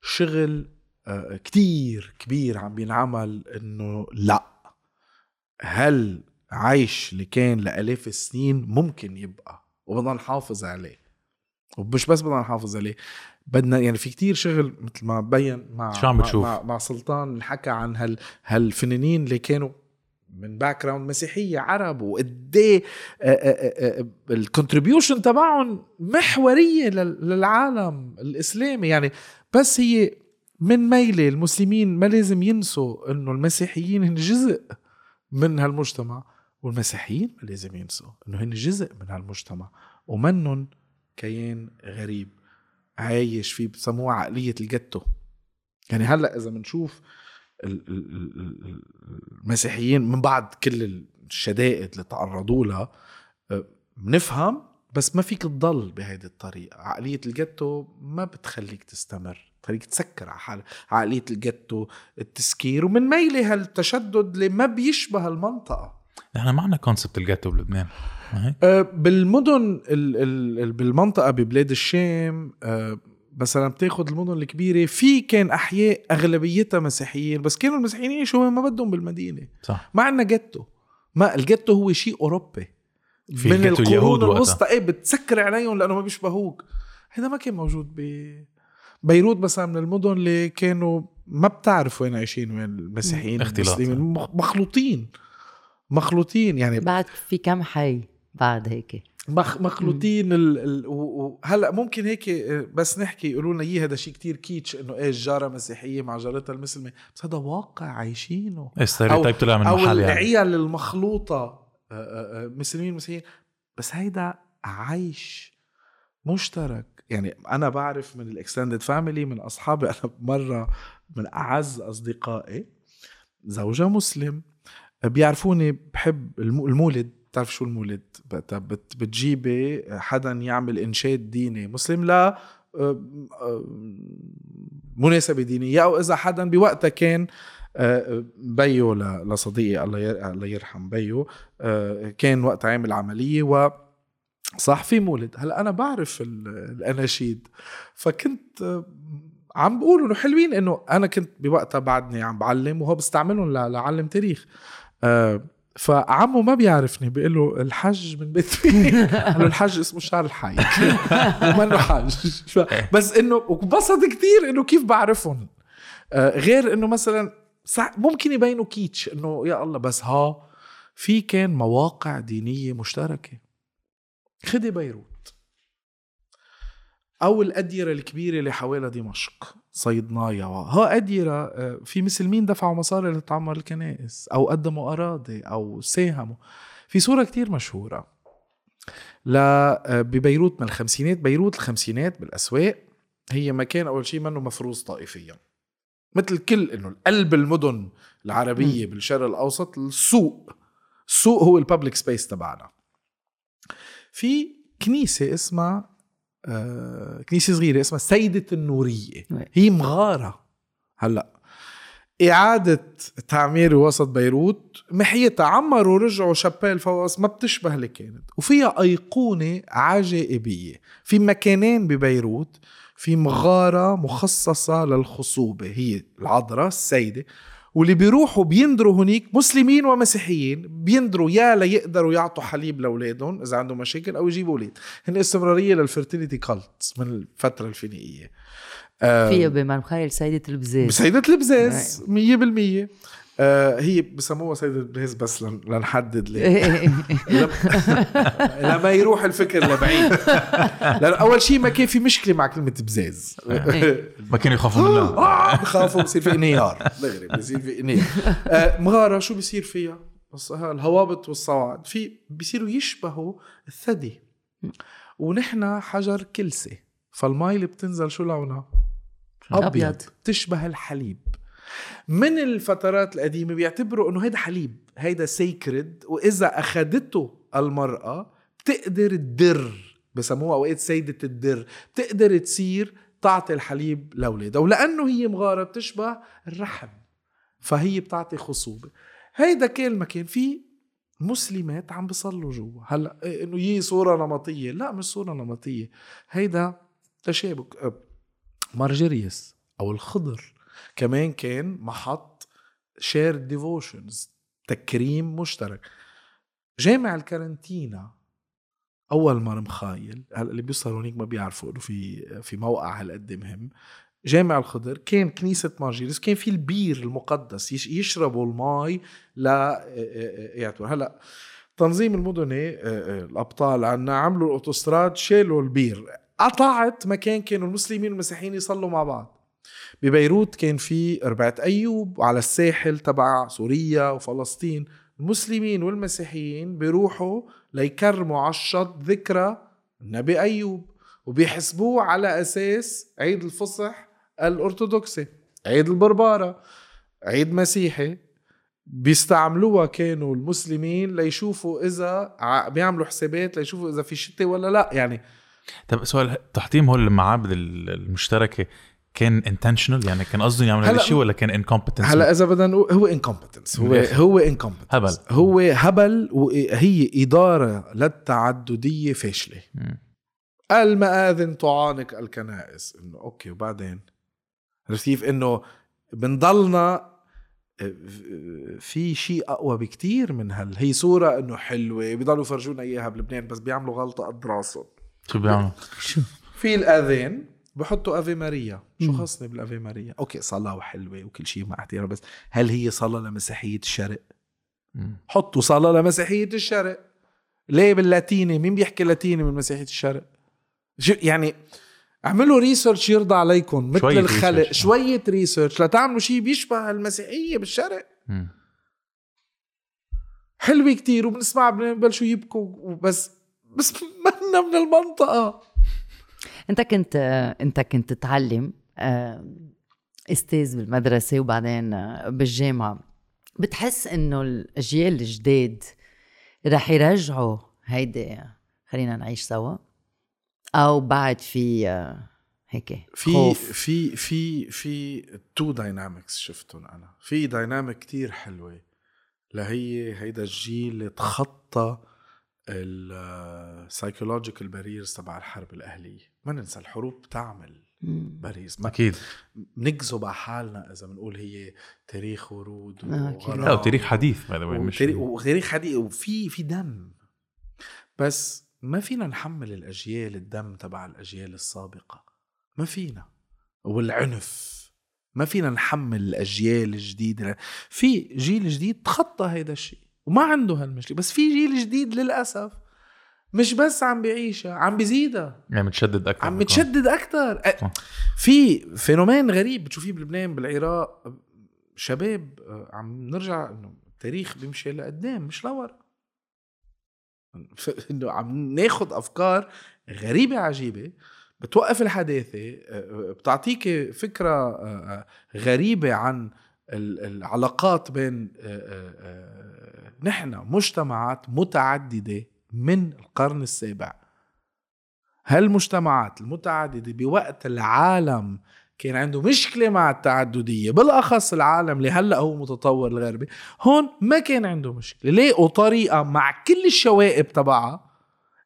شغل آه، كتير كبير عم بينعمل إنه لا. هالعيش اللي كان لآلاف السنين ممكن يبقى؟ وبدنا نحافظ عليه. ومش بس بدنا نحافظ عليه بدنا يعني في كتير شغل مثل ما بين مع شو عم مع- بتشوف؟ مع, مع سلطان حكى عن هال هالفنانين اللي كانوا من background مسيحية عرب وقد إيه ال contribution تبعهم محورية لل- للعالم الإسلامي. يعني بس هي من ميلة المسلمين ما لازم ينسوا إنه المسيحيين هن جزء من هالمجتمع والمسيحيين ما لازم ينسوا إنه هن جزء من هالمجتمع. ومنن كيان غريب عايش فيه بسموها عقلية ال ghetto يعني هلأ إذا بنشوف المسيحيين من بعد كل الشدائد اللي تعرضوا لها أه، بنفهم بس ما فيك تضل بهيدي الطريقة عقلية ال ghetto ما بتخليك تستمر بتخليك تسكر على حالك عقلية ال ghetto التسكير ومن ميلة هالتشدد اللي ما بيشبه المنطقة نحن ما عندنا concept ال ghetto بلبنان ما هيك؟ أه، بالمدن ال ال ال- بالمنطقة ببلاد الشام أه، مثلا بتاخد المدن الكبيرة في كان أحياء أغلبيتها مسيحيين بس كانوا المسيحيين يعيشوا وين؟ ما بدهم بالمدينة. صح. ما عندنا ghetto ما ال ghetto هو شيء أوروبي. في من القرون. الوسطى. إيه بتسكر عليهم لأنه ما بيشبهوك. هذا ما كان موجود ب بيروت مثلا من المدن اللي كانوا ما بتعرف وين عايشين وين المسيحيين. المسلمين. مخ- مخلوطين. مخلوطين يعني بعد في كم حي بعد هيك؟ مخ مخلوطين ال... ال... و... و... هلا ممكن هيك آه، بس نحكي يقولوا لنا اياه هذا شيء كتير kitsch إنه إيه جارة مسيحية مع جارتها المسلمة. بس هذا واقع عايشينه. إيه stereotype طلع من محل يعني. العيال المخلوطة آه، آه، مسلمين مسيحيين. بس هيدا عيش مشترك. يعني أنا بعرف من ال extended family من أصحابي (laughs) أنا مرة من أعز أصدقائي زوجها مسلم. بيعرفوني بحب الم- المولد. بتعرف شو المولد؟ بت- بت- بتجيبي حدا يعمل إنشاد ديني مسلم لا آه، آه، مناسبة دينية أو إذا حدا بوقتها كان آه، بيو لصديقي الله ير- الله يرحم بيو كان وقت عامل عملية و صح في مولد. هلأ أنا بعرف ال- الأناشيد. فكنت عم بقول إنه حلوين إنه أنا كنت بوقتها بعدني عم بعلم وهو بستعملهم لعلم تاريخ. فعمه ما بيعرفني بيقول له الحج من بيت مين؟ (laughs) قال له الحج اسمه شهر الحي ومنه حج ف- بس إنه وبسط كتير إنه كيف بعرفهم. آه، غير إنه مثلا ممكن يبينوا كيتش إنه يا الله بس ها في كان مواقع دينية مشتركة. خدي بيروت. أو الأديرة الكبيرة اللي حوالي دمشق صيدنايا ها أديرة آه، في مسلمين دفعوا مصاري لتعمر الكنائس أو قدموا أراضي أو ساهموا. في صورة كتير مشهورة. ل آه، ببيروت من الخمسينات. بيروت الخمسينات بالأسواق هي مكان أول شيء منه مفروض طائفيا. مثل كل إنه قلب المدن العربية بالشرق الأوسط السوق. السوق هو الببليك سبيس تبعنا. في كنيسة اسمها كنيسة صغيرة اسمها سيدة النورية. هي مغارة. هلأ إعادة تعمير وسط بيروت محيتها عمروا رجعوا شابيل فوقس ما بتشبه اللي كانت وفيها أيقونة عجائبية. في مكانين ببيروت في مغارة مخصصة للخصوبة. هي العذراء السيدة. واللي بيروحوا بيندروا هنيك مسلمين ومسيحيين بيندروا يا ليقدروا يعطوا حليب لأولادهم إذا عندهم مشاكل أو يجيبوا أولاد. هن استمرارية للفرتيليتي كالت من الفترة الفينيقيه فيها بمخيل سيدة البزاز. سيدة البزاز 100% آه هي بسموها سيدة البزاز بس لن- لنحدد ليه. لم- (laughs) لما يروح الفكر لبعيد. لأن أول شيء ما كان في مشكلة مع كلمة بزاز (laughs) ما كانوا يخافوا منها. (laughs) آه، بخافوا بصير في انهيار. دغري بصير في انهيار. آه مغارة شو بصير فيها؟ الهوابط والصواعد. في بصيروا يشبهوا الثدي. ونحن حجر كلسة. فالمي اللي بتنزل شو لونها؟ أبيض. تشبه الحليب. من الفترات القديمة بيعتبروا إنه هيدا حليب هيدا سيكريد وإذا أخدته المرأة بتقدر تدر بسموها اوقات سيدة الدر بتقدر تصير تعطي الحليب لأولادها. ولأنه هي مغارة بتشبه الرحم فهي بتعطي خصوبة. هيدا كان المكان في مسلمات عم بيصلوا جوا. هلا إنه يي صورة نمطية؟ لا مش صورة نمطية. هيدا تشابك مار جريس أو الخضر. كمان كان محط shared devotions تكريم مشترك. جامع الكارنتينا أول مار مخايل هلأ اللي بيوصلوا هونيك ما بيعرفوا إنه في في موقع هالقد مهم. جامع الخضر كان كنيسة مار جريس كان في البير المقدس يش- يشربوا المي يعتبر. هلأ تنظيم المدني الأبطال عنا عملوا الأوتوستراد شالوا البير. قطعت مكان كانوا المسلمين والمسيحيين يصلوا مع بعض. ببيروت كان في ربعة أيوب وعلى الساحل تبع سوريا وفلسطين. المسلمين والمسيحيين بيروحوا ليكرموا على الشط ذكرى النبي أيوب وبيحسبوه على أساس عيد الفصح الأرثوذكسي عيد البربارة عيد مسيحي. بيستعملوها كانوا المسلمين ليشوفوا إذا بيعملوا حسابات ليشوفوا إذا في شتاء ولا لا. يعني طب سؤال تحطيم هول المعابد ال- المشتركة كان intentional يعني كان قصدهم يعملوا هذا الشيء ولا كان incompetence هلا إذا بدنا نقول هو incompetence هو. هو incompetence هبل. هو هبل وهي إدارة للتعددية فاشلة. المآذن تعانق الكنائس. إنه أوكي وبعدين؟ عرفت كيف إنه بنضلنا آه، في شيء أقوى بكتير من هال. هي صورة إنه حلوة بيضلوا يفرجونا إياها بلبنان بس بيعملوا غلطة قد راسهم شو بيعملوا؟ في الأذان بحطوا Ave Maria شو مم. خصني بال Ave Maria أوكي صلاة وحلوة وكل شيء مع احترام بس هل هي صلاة لمسيحية الشرق؟ مم. حطوا صلاة لمسيحية الشرق. ليه باللاتيني؟ مين بيحكي لاتيني من مسيحية الشرق؟ شو يعني؟ اعملوا research يرضى عليكم مثل شوية الخلق. research. شوية research لتعملوا شيء بيشبه المسيحية بالشرق. مم. حلوة كتير وبنسمع ببلشوا يبكوا بس بس منا من المنطقة. انت كنت انت كنت تعلم آه، أستاذ بالمدرسة وبعدين آه، بالجامعة. بتحس إنه الأجيال الجداد رح يرجعوا هيدي خلينا نعيش سوا؟ أو بعد في آه، هيك في خوف؟ في في في two dynamics شفتهم أنا. في dynamic كتير حلوة. لهي هيدا الجيل اللي تخطى ال psychological barriers تبع الحرب الأهلية. ما ننسى الحروب بتعمل مم. barriers ما أكيد. بنكذب على حالنا إذا بنقول هي تاريخ ورود آه، لا وتاريخ حديث باي ذا مش وتاريخ, وتاريخ حديث وفي في دم. بس ما فينا نحمل الأجيال الدم تبع الأجيال السابقة. ما فينا. والعنف. ما فينا نحمل الأجيال الجديدة. في جيل جديد تخطى هيدا الشيء. وما عنده هالمشكلة بس في جيل جديد للأسف مش بس عم بيعيشها عم بيزيدها يعني متشدد أكثر عم. متشدد أكثر. في فينومين غريب بتشوفيه بلبنان بالعراق شباب آه، عم نرجع إنه التاريخ بيمشي لقدام مش لورا (laughs) إنه عم ناخد أفكار غريبة عجيبة بتوقف الحداثة آه، آه، بتعطيك فكرة غريبة عن ال- العلاقات بين نحن مجتمعات متعددة من القرن السابع. هالمجتمعات المتعددة بوقت العالم كان عنده مشكلة مع التعددية بالأخص العالم اللي هلأ هو متطور الغربي. هون ما كان عنده مشكلة لقوا طريقة مع كل الشوائب تبعها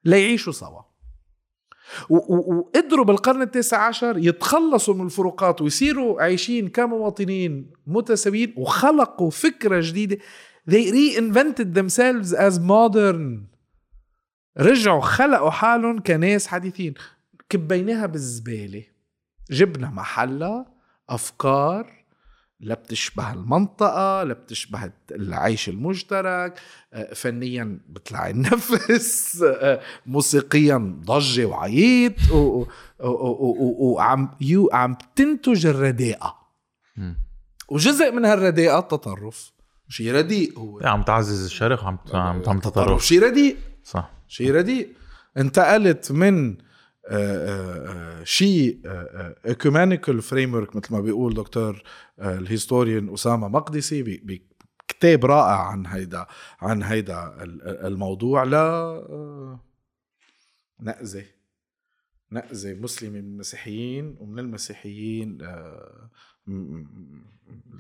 ليعيشوا سوا. وقدروا بالقرن التاسع عشر يتخلصوا من الفروقات ويصيروا عايشين كمواطنين متساويين وخلقوا فكرة جديدة they reinvented themselves as modern. رجعوا خلقوا حالهم كناس حديثين. كبيناها بالزبالة. جبنا محلها أفكار لا بتشبه المنطقة لا بتشبه العيش المشترك آه، فنيا بتلعي النفس. آه، موسيقيا ضجة وعيط وعم يو عم تنتج الرداءة. وجزء من هالرداءة التطرف. شيء رديء هو عم تعزز الشرق وعم عم تعمل تطرف. شيء رديء صح. شيء رديء انتقلت من شيء ecumenical framework مثل ما بيقول دكتور آه، ال historian أسامة مقدسي بكتاب رائع عن هيدا عن هيدا ال- ال- الموضوع. ل آه، نقزة نقزة مسلمة من المسيحيين ومن المسيحيين آه،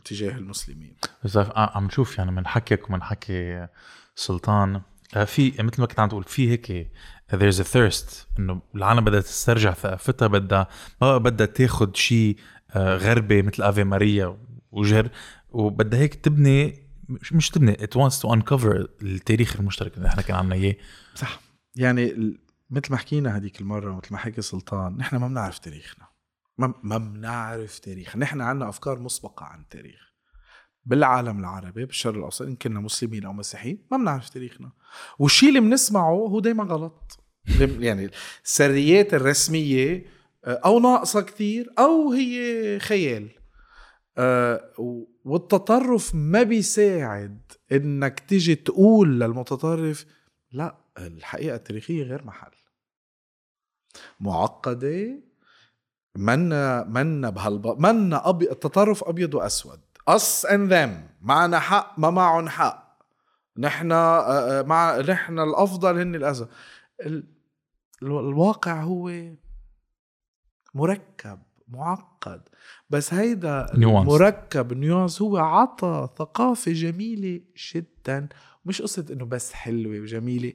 تجاه المسلمين. بس عم نشوف يعني من حكيك ومن حكي سلطان. آه، في مثل ما كنت عم تقول في هيك there's a thirst إنه العالم بدها تسترجع ثقافتها بدها ما بدها تاخذ شيء آه، غربي مثل افي ماريا وجر وبدها هيك تبني مش مش تبني it wants to uncover التاريخ المشترك اللي إحنا كان عنا إياه. صح. يعني مثل ما حكينا هذيك المرة مثل ما حكي سلطان نحن ما بنعرف تاريخنا. ما بنعرف تاريخ. نحن عنا أفكار مسبقة عن التاريخ بالعالم العربي بالشرق الأوسط إن كنا مسلمين أو مسيحيين ما بنعرف تاريخنا. والشيء اللي بنسمعه هو دائما غلط. يعني السريات الرسمية آه، أو ناقصة كثير أو هي خيال. آه، والتطرف ما بيساعد إنك تيجي تقول للمتطرف لا الحقيقة التاريخية غير محل. معقدة منا منا بهالب منا أبي... التطرف أبيض وأسود. Us and them. معنا حق ما معهم حق. نحن آه، آه، مع نحن الأفضل هن الاسد ال... الو- الواقع هو مركب معقد. بس هيدا Nuanced. مركب نيوانس هو عطى ثقافة جميلة جدا. مش قصة إنه بس حلوة وجميلة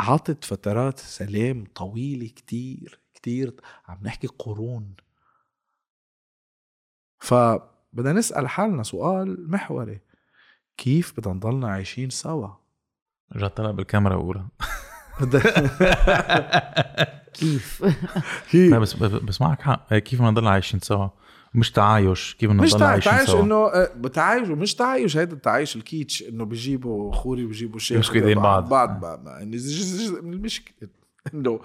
عطت فترات سلام طويلة كتير. كتير عم نحكي قرون. فبدنا نسأل حالنا سؤال محوري. كيف بدنا نضلنا عايشين سوا؟ رجعت طلع بالكاميرا وقولها (laughs) كيف؟ لا بس بس معك حق. كيف بدنا نضل عايشين سوا؟ مش تعايش كيف بدنا نضل عايشين تعايش سوا؟ إنه آه، بتعايش ومش تعايش. هيدا التعايش الكيتش إنه بيجيبوا خوري وبيجيبوا شيخ يمسكوا إيدين بعض. بعض. يعني ج- المشكلة انه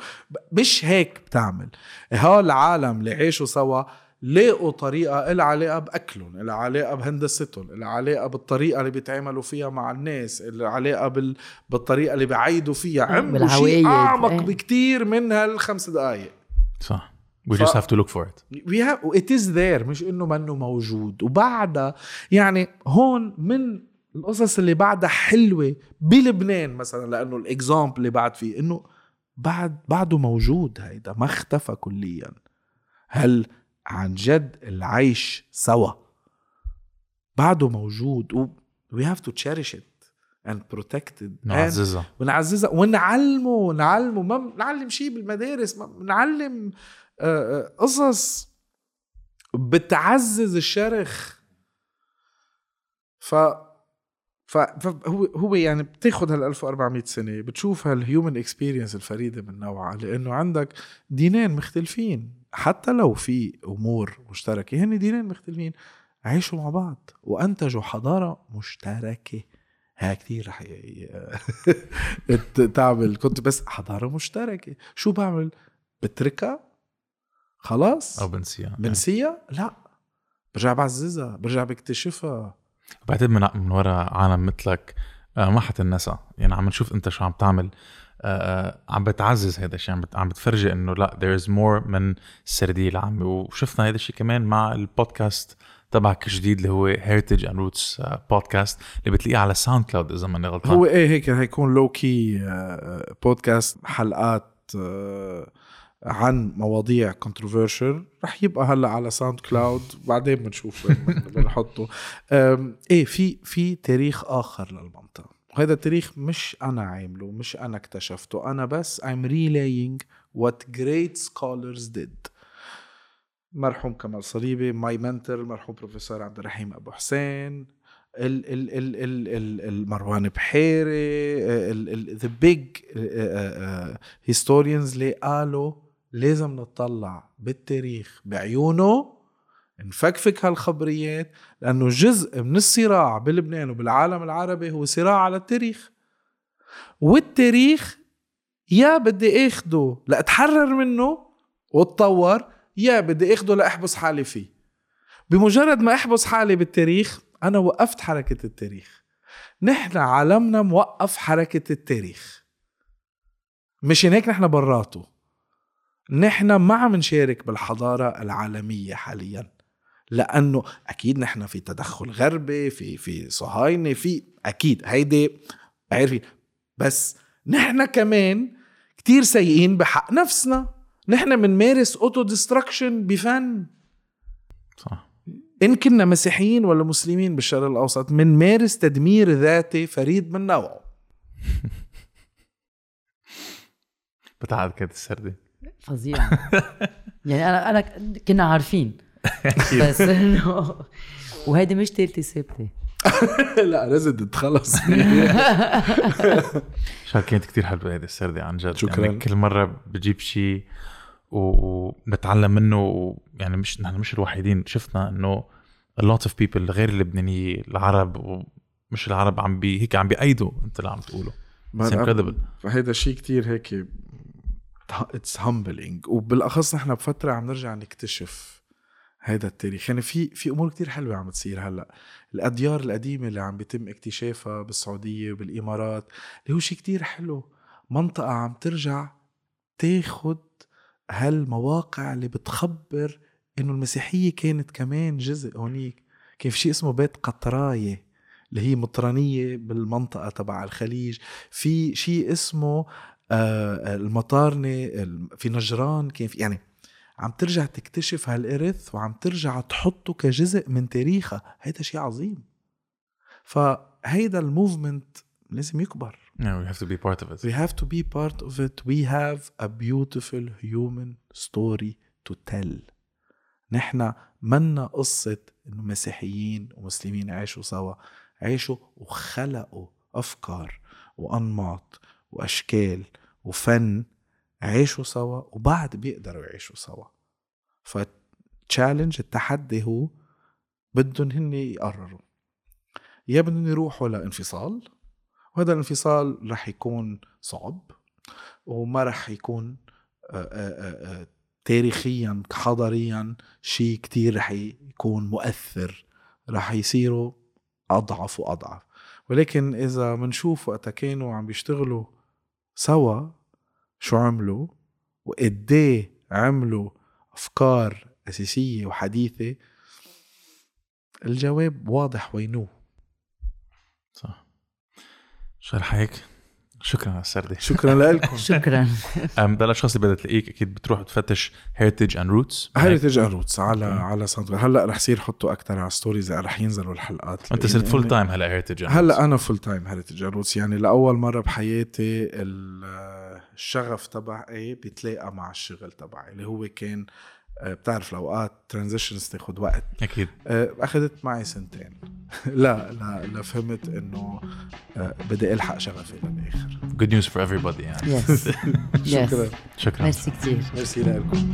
مش هيك بتعمل. هول العالم اللي عاشوا سوا لاقوا طريقة إلها علاقة بأكلهم إلها علاقة بهندستهم إلها علاقة بالطريقة اللي بيتعاملوا فيها مع الناس إلها علاقة بال... بالطريقة اللي بيعيدوا فيها. عملوا شيء. أعمق إيه. بكتير من هالخمس دقايق. صح. We ف- just have to look for it. We have it is there مش إنه منه موجود. وبعدها يعني هون من القصص اللي بعدها حلوة بلبنان مثلا لأنه الاكزامبل اللي بعد فيه إنه بعد بعده موجود هيدا ما اختفى كليا. هل عن جد العيش سوا؟ بعده موجود و we have to cherish it and protect it. نعززها ونعززها ونعلمه نعلمه ما نعلم شيء بالمدارس ما نعلم آه، آه، قصص. بتعزز الشرخ. ف- فهو هو يعني بتاخذ هال 1400 سنة بتشوف هال human experience الفريدة من نوعها لأنه عندك دينين مختلفين. حتى لو في أمور مشتركة هن دينين مختلفين عيشوا مع بعض وأنتجوا حضارة مشتركة. ها كثير رح (laughs) تعمل كنت بس حضارة مشتركة. شو بعمل؟ بتركها؟ خلاص. أو بنسيها. بنسيها؟ لا. برجع بعززها برجع بكتشفها. بعتقد من من وراء عالم مثلك آه، ما حتنسى يعني عم نشوف انت شو عم تعمل. آه، آه، عم بتعزز هذا الشيء عم بت- عم بتفرجي انه لا there is more من السرديه العامه وشفنا هذا الشيء كمان مع البودكاست تبعك الجديد اللي هو Heritage and Roots podcast اللي بتلاقيه على ساوند كلاود إذا ماني غلطان. هو إيه هيك هيكون low-key podcast حلقات عن مواضيع controversial رح يبقى هلأ على ساوند كلاود بعدين بنشوف (laughs) بنحطه. إيه في في تاريخ آخر للمنطقة. وهذا التاريخ مش أنا عامله مش أنا اكتشفته أنا بس I'm relaying what great scholars did. مرحوم كمال صليبي my mentor المرحوم بروفيسور عبد الرحيم أبو حسين ال ال ال ال ال المروان بحيري the big historians اللي قالوا لازم نطلع بالتاريخ بعيونه نفكفك هالخبريات لأنه جزء من الصراع بلبنان وبالعالم العربي هو صراع على التاريخ. والتاريخ يا بدي آخده لأتحرر منه وأتطور يا بدي آخده لأحبس حالي فيه. بمجرد ما أحبس حالي بالتاريخ أنا وقفت حركة التاريخ. نحن عالمنا موقف حركة التاريخ. مشان هيك نحن براته. نحن ما عم نشارك بالحضارة العالمية حاليا لأنه أكيد نحن في تدخل غربي في في صهاينة في أكيد هيدي عارفين بس نحن كمان كتير سيئين بحق نفسنا. نحن بنمارس auto-destruction بفن. صح. إن كنا مسيحيين ولا مسلمين بالشرق الأوسط بنمارس تدمير ذاتي فريد من نوعه. (laughs) بتعد كانت السردة فظيع. (laughs) يعني أنا أنا كنا عارفين. بس إنه وهيدي مش تالتة ثابتة (laughs) لا لازم تتخلص شال كانت كتير حلوة هيدي السردة عن جد. شكراً. يعني كل مرة بجيب شيء و- وبنتعلم منه يعني مش نحن مش الوحيدين. شفنا إنه a lot of people غير اللبنانية العرب ومش العرب عم بي هيك عم بيأيدوا أنت اللي عم تقوله. It's incredible. فهيدا شيء كتير هيك it's humbling وبالأخص نحن بفترة عم نرجع نكتشف هيدا التاريخ. يعني في في أمور كتير حلوة عم تصير هلأ. الأديار القديمة اللي عم بيتم اكتشافها بالسعودية وبالامارات اللي هو شيء كتير حلو. منطقة عم ترجع تاخد هالمواقع اللي بتخبر إنه المسيحية كانت كمان جزء هونيك. كان في شيء اسمه بيت قطراية اللي هي مطرانية بالمنطقة تبع الخليج. في شيء اسمه المطارنة الم- في نجران كان في يعني عم ترجع تكتشف هالإرث وعم ترجع تحطه كجزء من تاريخها. هيدا شيء عظيم. فهيدا الموفمنت لازم يكبر. Yeah, we have to be part of it. We have to be part of it. We have a beautiful human story to tell. نحن منا قصة إنه مسيحيين ومسلمين عاشوا سوا. عاشوا وخلقوا أفكار وأنماط وأشكال وفن عاشوا سوا وبعد بيقدروا يعيشوا سوا. فتشالنج التحدي هو بدهم هن يقرروا. يا بدهم يروحوا لانفصال وهذا الانفصال رح يكون صعب وما رح يكون تاريخيا حضاريا شيء كتير رح يكون مؤثر. رح يصيروا أضعف وأضعف. ولكن إذا منشوف وقتها كانوا عم بيشتغلوا سوا شو عملوا وقديه عملوا أفكار أساسية وحديثة؟ الجواب واضح We know صح. شو هيك شكرا على السرد شكرا لكم (laughs) شكرا. أم ده الأشخاص اللي بدها تلاقيك أكيد بتروح تفتش Heritage and Roots Heritage and Roots على على ساوند هلأ رح يصير حطوا أكثر على stories رح ينزلوا الحلقات. أنت صرت full-time هلأ Heritage هلأ أنا full-time Heritage and Roots يعني لأول مرة بحياتي ال- الشغف تبعي بيتلاقى مع الشغل تبعي اللي هو كان آه، بتعرف الاوقات transitions تاخذ وقت. أكيد. آه، أخذت معي سنتين. (laughs) لا لا لا فهمت إنه آه، بدي ألحق شغفي للآخر. Good news for everybody يعني. Yes (laughs) شكرا. شكرا. ميرسي كثير ميرسي لكم.